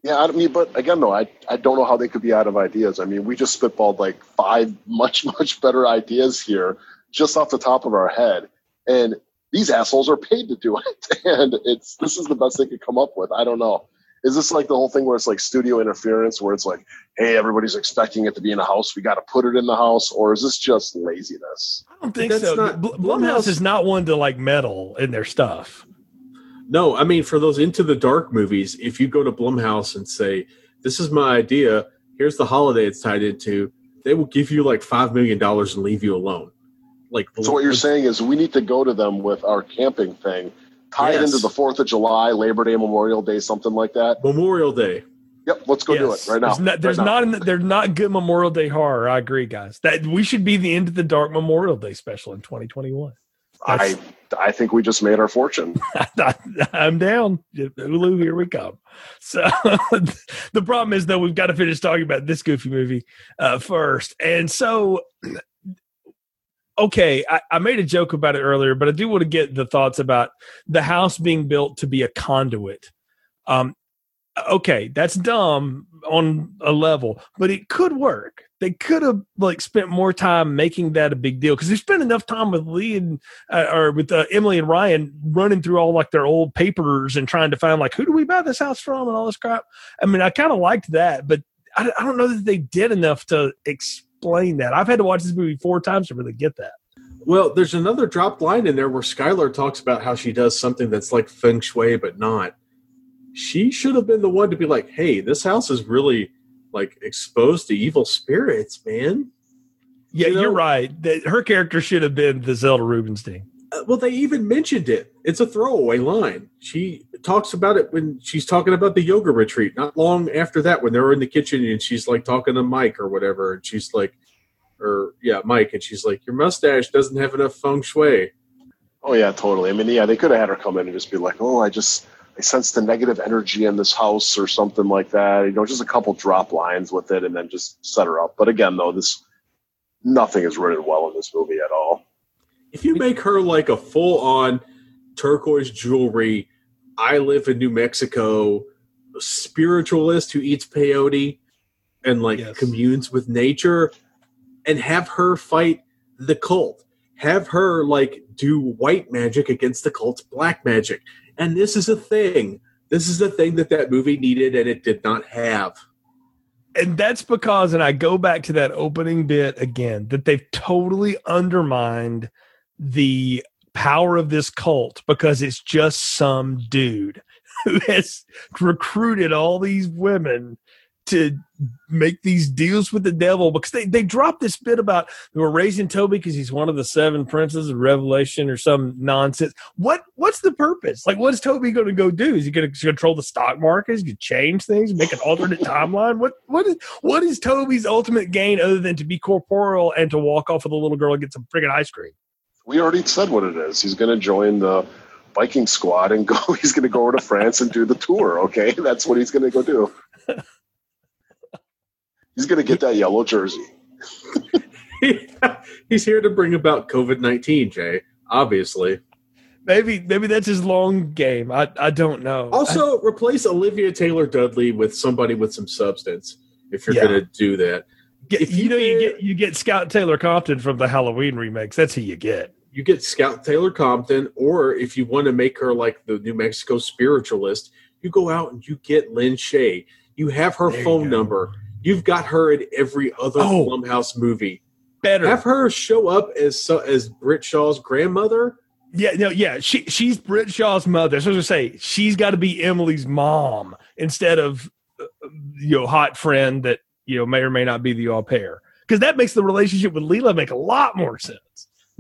Yeah, I mean, but again, though, I, I don't know how they could be out of ideas. I mean, we just spitballed like five much, much better ideas here just off the top of our head. And these assholes are paid to do it. And it's this is the best they could come up with. I don't know. Is this like the whole thing where it's like studio interference, where it's like, hey, everybody's expecting it to be in a house, we got to put it in the house, or is this just laziness? I don't think That's so. not- Bl- Blumhouse Blumhouse- is not one to like meddle in their stuff. No, I mean for those Into the Dark movies, if you go to Blumhouse and say, "This is my idea. Here's the holiday it's tied into," they will give you like five million dollars and leave you alone. Like, So what you're saying is we need to go to them with our camping thing, tie it into the Fourth of July, Labor Day, Memorial Day, something like that. Memorial Day. Yep, let's go do it right now. There's not, there's Right now. not, there's not good Memorial Day horror. I agree, guys. That we should be the Into the Dark Memorial Day special in 2021. I I think we just made our fortune. I'm down. Hulu, here we come. So the problem is though we've got to finish talking about this goofy movie uh, first, and so okay, I, I made a joke about it earlier, but I do want to get the thoughts about the house being built to be a conduit. Um, okay, that's dumb on a level, but it could work. They could have like spent more time making that a big deal because they spent enough time with Lee and uh, or with uh, Emily and Ryan running through all like their old papers and trying to find like who do we buy this house from and all this crap. I mean, I kind of liked that, but I, I don't know that they did enough to explain that. I've had to watch this movie four times to really get that. Well, there's another dropped line in there where Skylar talks about how she does something that's like feng shui, but not. She should have been the one to be like, "Hey, this house is really like exposed to evil spirits, man." Yeah, You you're right. That her character should have been the Zelda Rubinstein. Uh, well, they even mentioned it. It's a throwaway line. She talks about it when she's talking about the yoga retreat. Not long after that, when they were in the kitchen and she's like talking to Mike or whatever, and she's like, or yeah, Mike, and she's like, "Your mustache doesn't have enough feng shui." Oh yeah, totally. I mean, yeah, they could have had her come in and just be like, "Oh, I just I sense the negative energy in this house" or something like that. You know, just a couple drop lines with it, and then just set her up. But again, though, this nothing is written well in this movie at all. If you make her like a full on turquoise jewelry, I live in New Mexico spiritualist who eats peyote and like Yes. communes with nature, and have her fight the cult. Have her like do white magic against the cult's black magic. And this is a thing. This is a thing that that movie needed and it did not have. and that's because and i go back to that opening bit again that they've totally undermined the power of this cult because it's just some dude who has recruited all these women to make these deals with the devil because they, they dropped this bit about they were raising Toby because he's one of the seven princes of Revelation or some nonsense. What what's the purpose? Like, what is Toby going to go do? Is he going to control the stock market? Is he going to change things, make an alternate timeline? What what is what is Toby's ultimate gain other than to be corporeal and to walk off with a little girl and get some friggin' ice cream? We already said what it is. He's going to join the biking squad and go. He's going to go over to France and do the tour. Okay, that's what he's going to go do. He's going to get that yellow jersey. He's here to bring about COVID 19, Jay, obviously. Maybe maybe that's his long game. I I don't know. Also, replace Olivia Taylor Dudley with somebody with some substance if you're Yeah. going to do that. Get- if you, you know you get you get Scout Taylor Compton from the Halloween remakes. That's who you get. You get Scout Taylor Compton, or if you want to make her like the New Mexico spiritualist, you go out and you get Lin Shaye. You have her There phone go. number. You've got her in every other Oh. Blumhouse movie. Better. Have her show up as so- as Brit Shaw's grandmother. Yeah, no, yeah. She she's Brit Shaw's mother. So I was gonna say she's got to be Emily's mom instead of uh, you know hot friend that you know may or may not be the au pair because that makes the relationship with Leela make a lot more sense.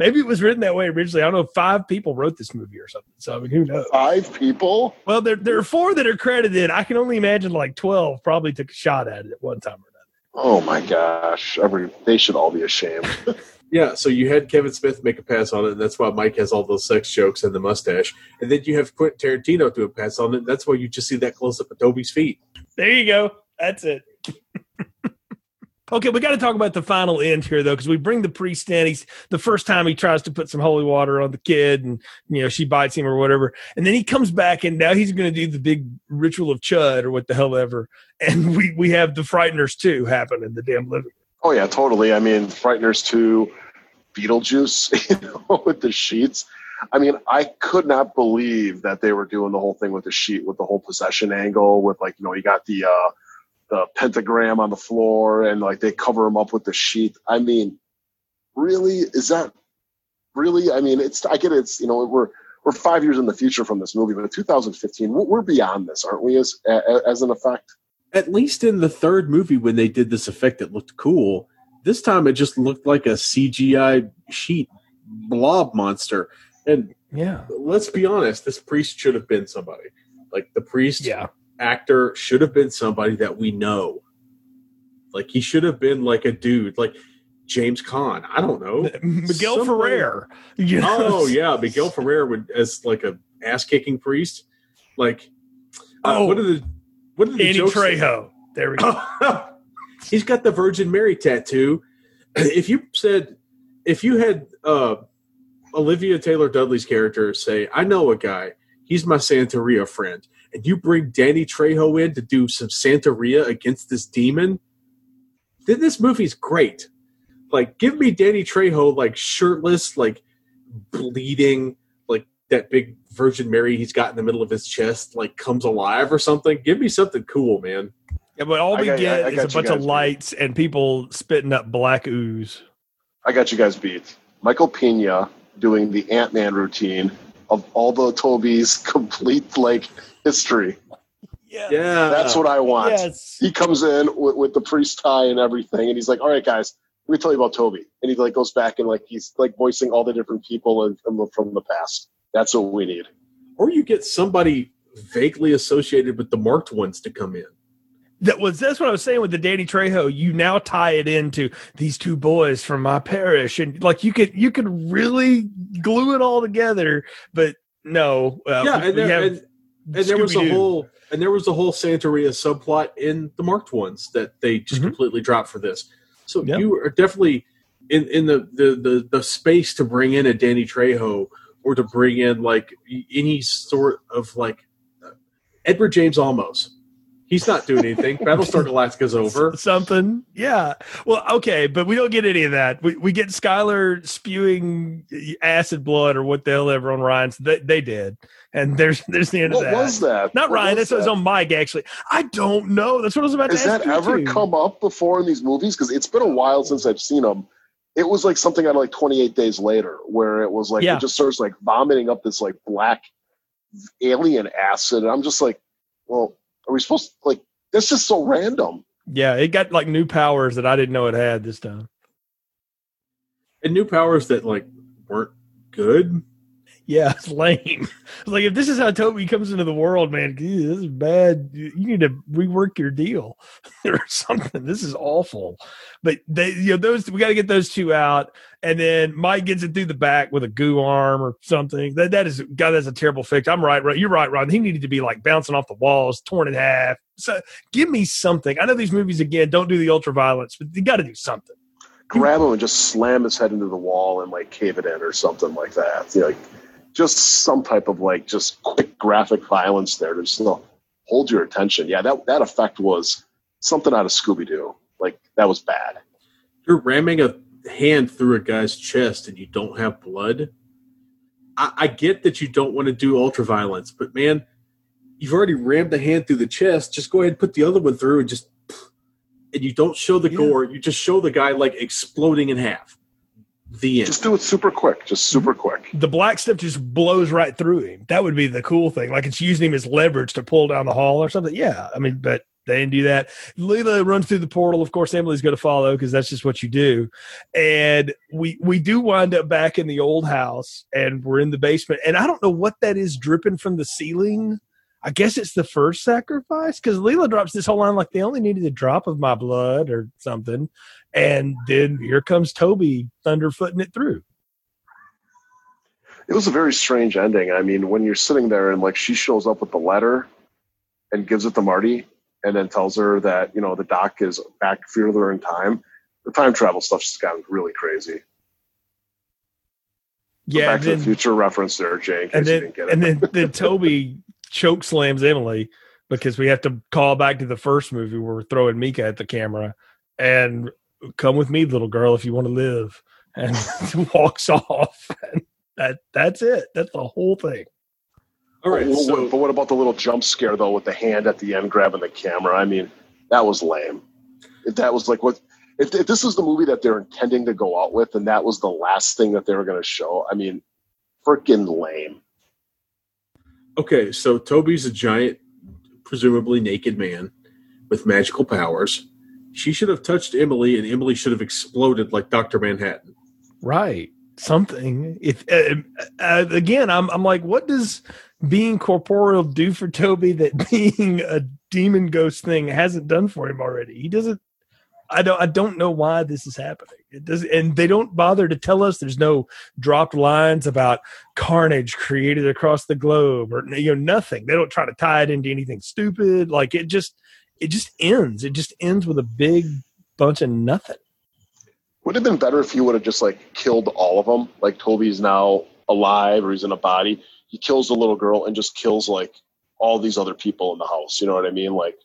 Maybe it was written that way originally. I don't know. Five people wrote this movie or something. So I mean, who knows? Five people. Well, there there are four that are credited. I can only imagine like twelve probably took a shot at it at one time or another. Oh my gosh! Every they should all be ashamed. Yeah, so you had Kevin Smith make a pass on it, and that's why Mike has all those sex jokes and the mustache. And then you have Quentin Tarantino do a pass on it. And that's why you just see that close up of Toby's feet. There you go. That's it. Okay, we got to talk about the final end here, though, because we bring the priest in. He's the first time he tries to put some holy water on the kid, and you know she bites him or whatever, and then he comes back, and now he's going to do the big ritual of chud or what the hell ever, and we we have the frighteners too happen in the damn living. room. Oh yeah, totally. I mean, Frighteners two, Beetlejuice, you know, with the sheets. I mean, I could not believe that they were doing the whole thing with the sheet, with the whole possession angle, with like you know, you got the uh, the pentagram on the floor, and like they cover him up with the sheet. I mean, really, is that really? I mean, it's I get it, it's you know we're we're five years in the future from this movie, but 2015, we're we're beyond this, aren't we? As as an effect. At least in the third movie, when they did this effect, it looked cool. This time, it just looked like a CGI sheet blob monster. And Yeah, let's be honest, this priest should have been somebody. Like the priest yeah. Actor should have been somebody that we know. Like he should have been like a dude, like James Caan. I don't know. Miguel Somebody- Ferrer. You know? Oh yeah, Miguel Ferrer would as like a ass kicking priest. Like, uh, Oh. what are the what are the Andy jokes? Trejo. There we go. He's got the Virgin Mary tattoo. If you said, if you had uh, Olivia Taylor Dudley's character say, "I know a guy. He's my Santeria friend," and you bring Danny Trejo in to do some Santeria against this demon, then this movie's great. Like, give me Danny Trejo like shirtless, like bleeding, like that big Virgin Mary he's got in the middle of his chest, like comes alive or something. Give me something cool, man. Yeah, but all we got- get I- I is a bunch guys of beat. lights and people spitting up black ooze. I got you guys beat. Michael Pena doing the Ant Man routine of all the Toby's complete like history. Yeah. Yeah, That's what I want. Yes. He comes in with, with the priest tie and everything, and he's like, "All right, guys, let me tell you about Toby." And he like goes back and like he's like voicing all the different people in, from, the, from the past. That's what we need. or you get somebody vaguely associated with the marked ones to come in. That was that's what I was saying with the Danny Trejo. You now tie it into these two boys from my parish, and like you could you could really glue it all together. But no, uh, yeah, we- and we there, have and, there was a whole and there was a whole Santeria subplot in the marked ones that they just Mhm. completely dropped for this. So Yep. you are definitely in in the, the the the space to bring in a Danny Trejo or to bring in like any sort of like Edward James Olmos. He's not doing anything. Battlestar Galactica's over. something. Yeah. Well, okay, but we don't get any of that. We we get Skylar spewing acid blood or what the hell ever on Ryan's. They, they did, and there's there's the end What of that. What was that? Not What Ryan. was That's what was that? on Mike. Actually, I don't know. That's what I was about Has to ask that ever too. come up before in these movies? Because it's been a while since I've seen them. It was like something out of like 28 Days Later, where it was like Yeah. it just starts like vomiting up this like black alien acid. And I'm just like, well, are we supposed to like? That's just so random. Yeah, it got like new powers that I didn't know it had this time. And new powers that like weren't good. Yeah, it's lame. Like if this is how Toby comes into the world, man, ew, this is bad. You you need to rework your deal or something. This is awful. But they, you know, those we got to get those two out, and then Mike gets it through the back with a goo arm or something. That that is God, that's a terrible fix. I'm right, right. You're right, Ron. He needed to be like bouncing off the walls, torn in half. So give me something. I know these movies again don't do the ultra violence, but you got to do something. Grab him and just slam his head into the wall and like cave it in or something like that. You know, like just some type of like just quick graphic violence there to just you know, hold your attention. Yeah, that that effect was something out of Scooby Doo. Like that was bad. You're ramming a hand through a guy's chest and you don't have blood. I, I get that you don't want to do ultra violence, but man, you've already rammed the hand through the chest. Just go ahead and put the other one through and just and you don't show the Yeah. gore. You just show the guy like exploding in half. The end. Just do it super quick. Just super quick. the black stuff just blows right through him. That would be the cool thing. Like it's using him as leverage to pull down the hall or something. Yeah. I mean, but they didn't do that. Leela runs through the portal. Of course, Emily's going to follow because that's just what you do. And we we do wind up back in the old house and we're in the basement. And I don't know what that is dripping from the ceiling. I guess it's the first sacrifice because Leela drops this whole line like they only needed a drop of my blood or something. And then here comes Toby thunderfooting it through. It was a very strange ending. I mean, when you're sitting there and like she shows up with the letter and gives it to Marty, and then tells her that you know the doc is back further in time. The time travel stuff's just gotten really crazy. Yeah, Back to the future reference there, case and you then didn't get it. and then then Toby choke slams Emily because we have to call back to the first movie where we're throwing Micah at the camera and come with me, little girl, if you want to live, and walks off. And that that's it. That's the whole thing. All right, But what- so but what about the little jump scare though, with the hand at the end grabbing the camera? I mean, that was lame. If that was like what, if, if this is the movie that they're intending to go out with, and that was the last thing that they were going to show, I mean, freaking lame. Okay, so Toby's a giant, presumably naked man with magical powers. She should have touched Emily, and Emily should have exploded like Doctor Manhattan. Right. Something. If uh, uh, again, I'm I'm like, what does being corporeal do for Toby that being a demon ghost thing hasn't done for him already? He doesn't. I don't. I don't know why this is happening. It does, and they don't bother to tell us. There's no dropped lines about carnage created across the globe, or you know, nothing. They don't try to tie it into anything stupid. Like it just, it just ends. It just ends with a big bunch of nothing. Would have been better if he would have just like killed all of them. Like Toby's now alive or he's in a body. He kills the little girl and just kills like all these other people in the house. You know what I mean? Like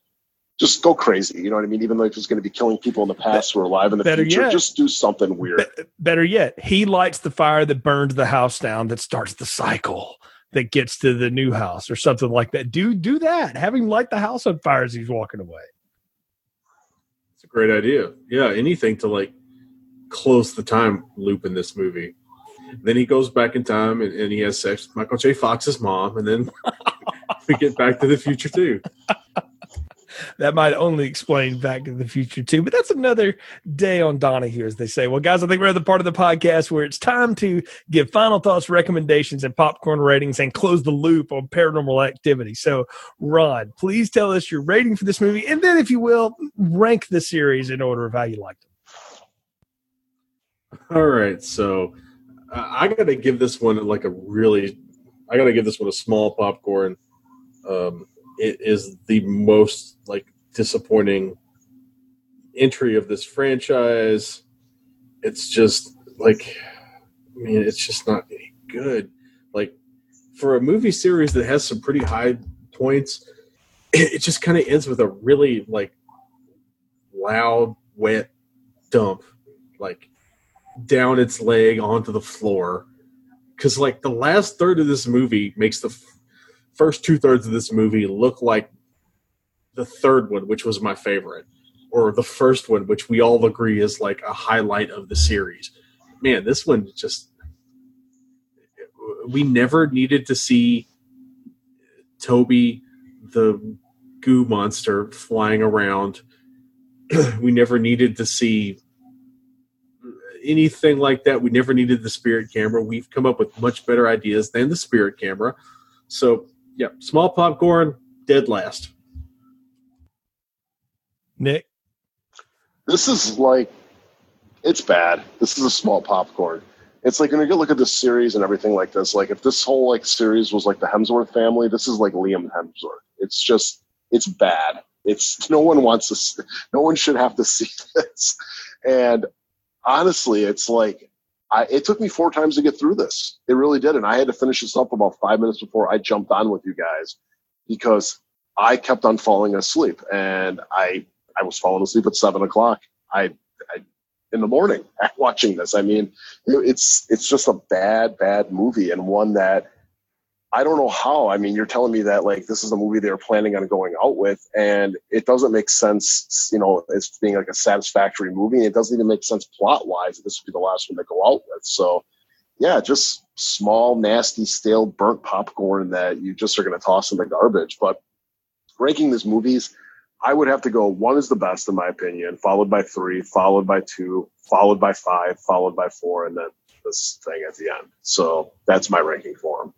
just go crazy. You know what I mean? Even though if he's going to be killing people in the past who are alive in the Better future, yet- just do something weird. Be- better yet, he lights the fire that burns the house down that starts the cycle that gets to the new house or something like that. Do do that. Have him light the house on fire as he's walking away. It's a great idea. Yeah, anything to like close the time loop in this movie. Then he goes back in time and, and he has sex with Michael J. Fox's mom, and then we get Back to the Future too. That might only explain Back to the Future too, but that's another day on Donahue, as they say. Well, guys, I think we're at the part of the podcast where it's time to give final thoughts, recommendations, and popcorn ratings, and close the loop on Paranormal Activity. So, Ron, please tell us your rating for this movie, and then, if you will, rank the series in order of how you liked it. All right, so uh, I got to give this one like a really, I got to give this one a small popcorn. Um, it is the most like disappointing entry of this franchise. It's just like, I mean, it's just not any good. Like for a movie series that has some pretty high points, it, it just kind of ends with a really like loud, wet dump. Like down its leg onto the floor because like the last third of this movie makes the first two thirds of this movie look like the third one which was my favorite or the first one which we all agree is like a highlight of the series man this one just we never needed to see toby the goo monster flying around we never needed to see anything like that. We never needed the spirit camera. We've come up with much better ideas than the spirit camera. So, yeah, small popcorn, dead last. Nick, This is like, it's bad. This is a small popcorn. It's like when you look at this series and everything like this. Like if this whole like series was like the Hemsworth family, this is like Liam Hemsworth. It's just, it's bad. It's no one wants to. No one should have to see this. And honestly, it's like I, it took me four times to get through this. It really did, and I had to finish this up about five minutes before I jumped on with you guys because I kept on falling asleep, and I I was falling asleep at seven o'clock. I, I in the morning watching this. I mean, it's it's just a bad bad movie and one that I don't know how. I mean, you're telling me that like this is a movie they were planning on going out with, and it doesn't make sense. You know, as being like a satisfactory movie. It doesn't even make sense plot wise. That this would be the last one they go out with. So, yeah, just small, nasty, stale, burnt popcorn that you just are going to toss in the garbage. But ranking these movies, I would have to go. One is the best in my opinion, followed by three, followed by two, followed by five, followed by four, and then this thing at the end. So that's my ranking for them.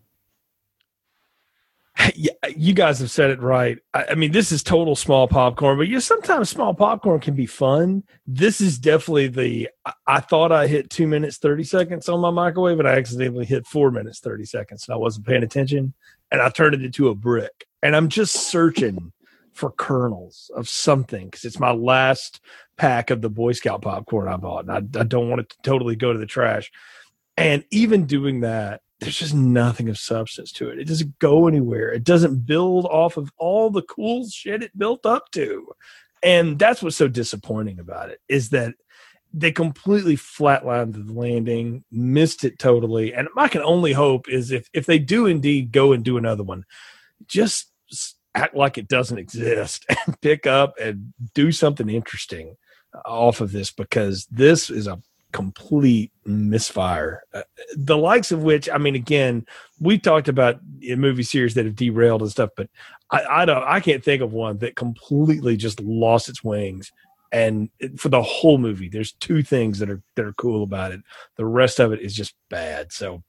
You guys have said it right. I, mean, this is total small popcorn, but you sometimes small popcorn can be fun. This is definitely the. I, I thought I hit two minutes thirty seconds on my microwave, and I accidentally hit four minutes thirty seconds, and I wasn't paying attention, and I turned it into a brick. And I'm just searching for kernels of something because it's my last pack of the Boy Scout popcorn I bought, and I, I don't want it to totally go to the trash. And even doing that, there's just nothing of substance to it. It doesn't go anywhere. It doesn't build off of all the cool shit it built up to. And that's what's so disappointing about it is that they completely flatlined the landing, missed it totally. And I can only hope is if if they do indeed go and do another one, just act like it doesn't exist and pick up and do something interesting uh, off of this because this is a complete misfire. Uh, the likes of which, I mean, again, we talked about movie series that have derailed and stuff, but I, I don't, I can't think of one that completely just lost its wings. And for the whole movie, there's two things that are that are cool about it. The rest of it is just bad. So,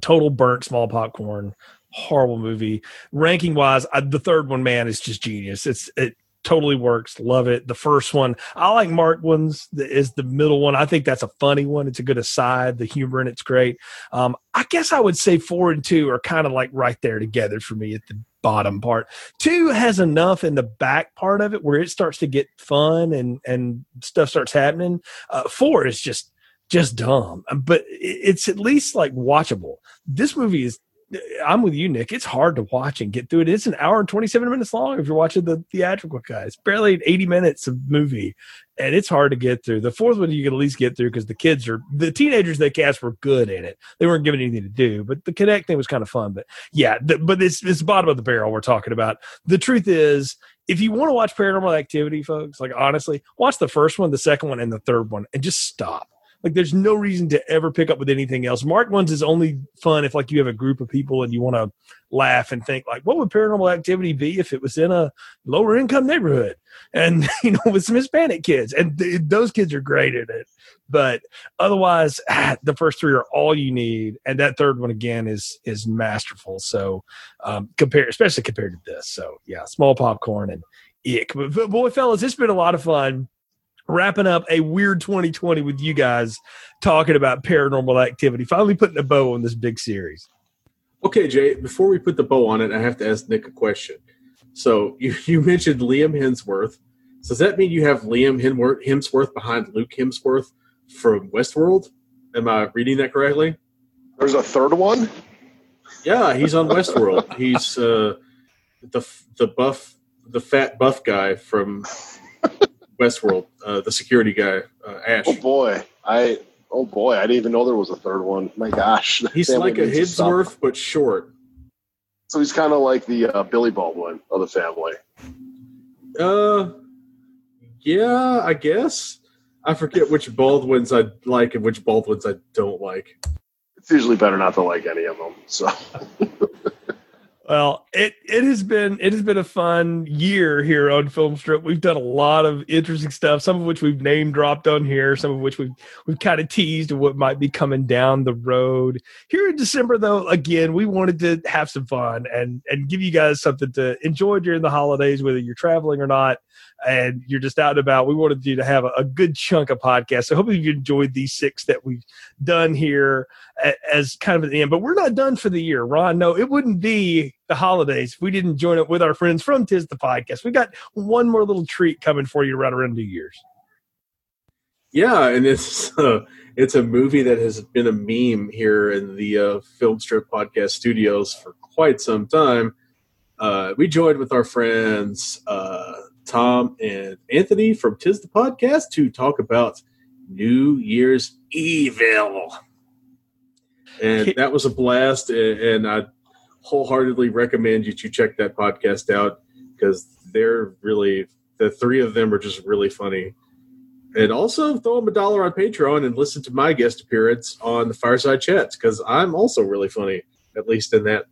total burnt small popcorn horrible movie. Ranking wise, I, the third one, man, is just genius. It's it totally works. Love it. The first one, I like Marked Ones. Is the middle one. I think that's a funny one. It's a good aside. The humor in it's great. Um, I guess I would say four and two are kind of like right there together for me at the bottom part. Two has enough in the back part of it where it starts to get fun and and stuff starts happening. Uh, four is just just dumb, but it's at least like watchable. This movie is I'm with you, Nick. It's hard to watch and get through it. It's an hour and 27 minutes long if you're watching the theatrical guys. Barely 80 minutes of movie, and it's hard to get through. The fourth one you can at least get through because the kids are the teenagers they cast were good in it. They weren't given anything to do, but the Kinect thing was kind of fun. But yeah, the, but it's it's the bottom of the barrel we're talking about. The truth is, if you want to watch Paranormal Activity, folks, like honestly, watch the first one, the second one, and the third one, and just stop like there's no reason to ever pick up with anything else. Marked Ones is only fun if like you have a group of people and you want to laugh and think like, what would paranormal activity be if it was in a lower income neighborhood and you know with some Hispanic kids and th- those kids are great at it. But otherwise, ah, the first three are all you need, and that third one again is is masterful. So um, compare, especially compared to this. So yeah, small popcorn and ick. But, but boy, fellas, it's been a lot of fun wrapping up a weird 2020 with you guys talking about paranormal activity, finally putting a bow on this big series. Okay, Jay, before we put the bow on it, I have to ask Nick a question. So you, you mentioned Liam Hemsworth. So does that mean you have Liam Hemsworth behind Luke Hemsworth from Westworld? Am I reading that correctly? There's a third one? Yeah, he's on Westworld. he's uh, the the buff, the fat buff guy from Westworld, uh, the security guy, uh, Ash. Oh boy, I oh boy, I didn't even know there was a third one. My gosh, he's like a Hemsworth but short. So he's kind of like the uh, Billy Baldwin of the family. Uh, yeah, I guess. I forget which Baldwins I like and which Baldwins I don't like. It's usually better not to like any of them. So. Well, it it has been it has been a fun year here on Film Strip. We've done a lot of interesting stuff, some of which we've name dropped on here, some of which we've we've kind of teased what might be coming down the road. Here in December, though, again, we wanted to have some fun and and give you guys something to enjoy during the holidays, whether you're traveling or not and you're just out and about, we wanted you to have a, a good chunk of podcasts. So hopefully you enjoyed these six that we've done here as kind of at the end. But we're not done for the year, Ron. No, it wouldn't be the holidays if we didn't join it with our friends from Tis the Podcast. We got one more little treat coming for you right around New Year's. Yeah, and it's uh, it's a movie that has been a meme here in the uh, Film Strip Podcast studios for quite some time. Uh, we joined with our friends uh, Tom and Anthony from Tis the Podcast to talk about New Year's Evil. And that was a blast. And I wholeheartedly recommend you to check that podcast out because they're really, the three of them are just really funny. And also throw them a dollar on Patreon and listen to my guest appearance on the Fireside Chats because I'm also really funny, at least in that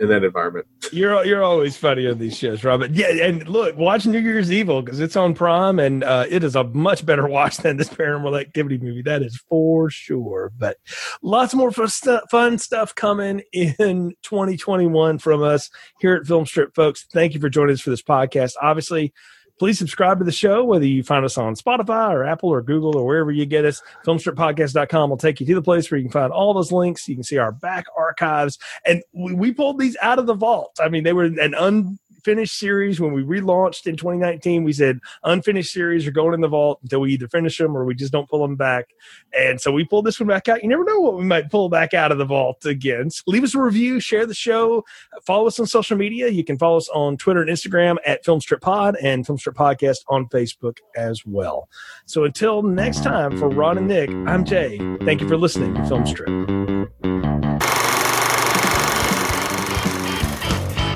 in that environment. You're you're always funny on these shows, Robin. Yeah, and look, watch New Year's Evil because it's on Prime, and uh, it is a much better watch than this Paranormal Activity movie. That is for sure. But lots more fun stuff coming in 2021 from us here at Film Strip, folks. Thank you for joining us for this podcast. Obviously Please subscribe to the show, whether you find us on Spotify or Apple or Google or wherever you get us. Filmstrippodcast.com will take you to the place where you can find all those links. You can see our back archives. And we, we pulled these out of the vault. I mean, they were an un finished series when we relaunched in 2019. We said unfinished series are going in the vault until we either finish them or we just don't pull them back. And so we pulled this one back out. You never know what we might pull back out of the vault again. So leave us a review, share the show, follow us on social media. You can follow us on Twitter and Instagram at Filmstrip Pod and Filmstrip Podcast on Facebook as well. So until next time, for Ron and Nick, I'm Jay. Thank you for listening to Filmstrip.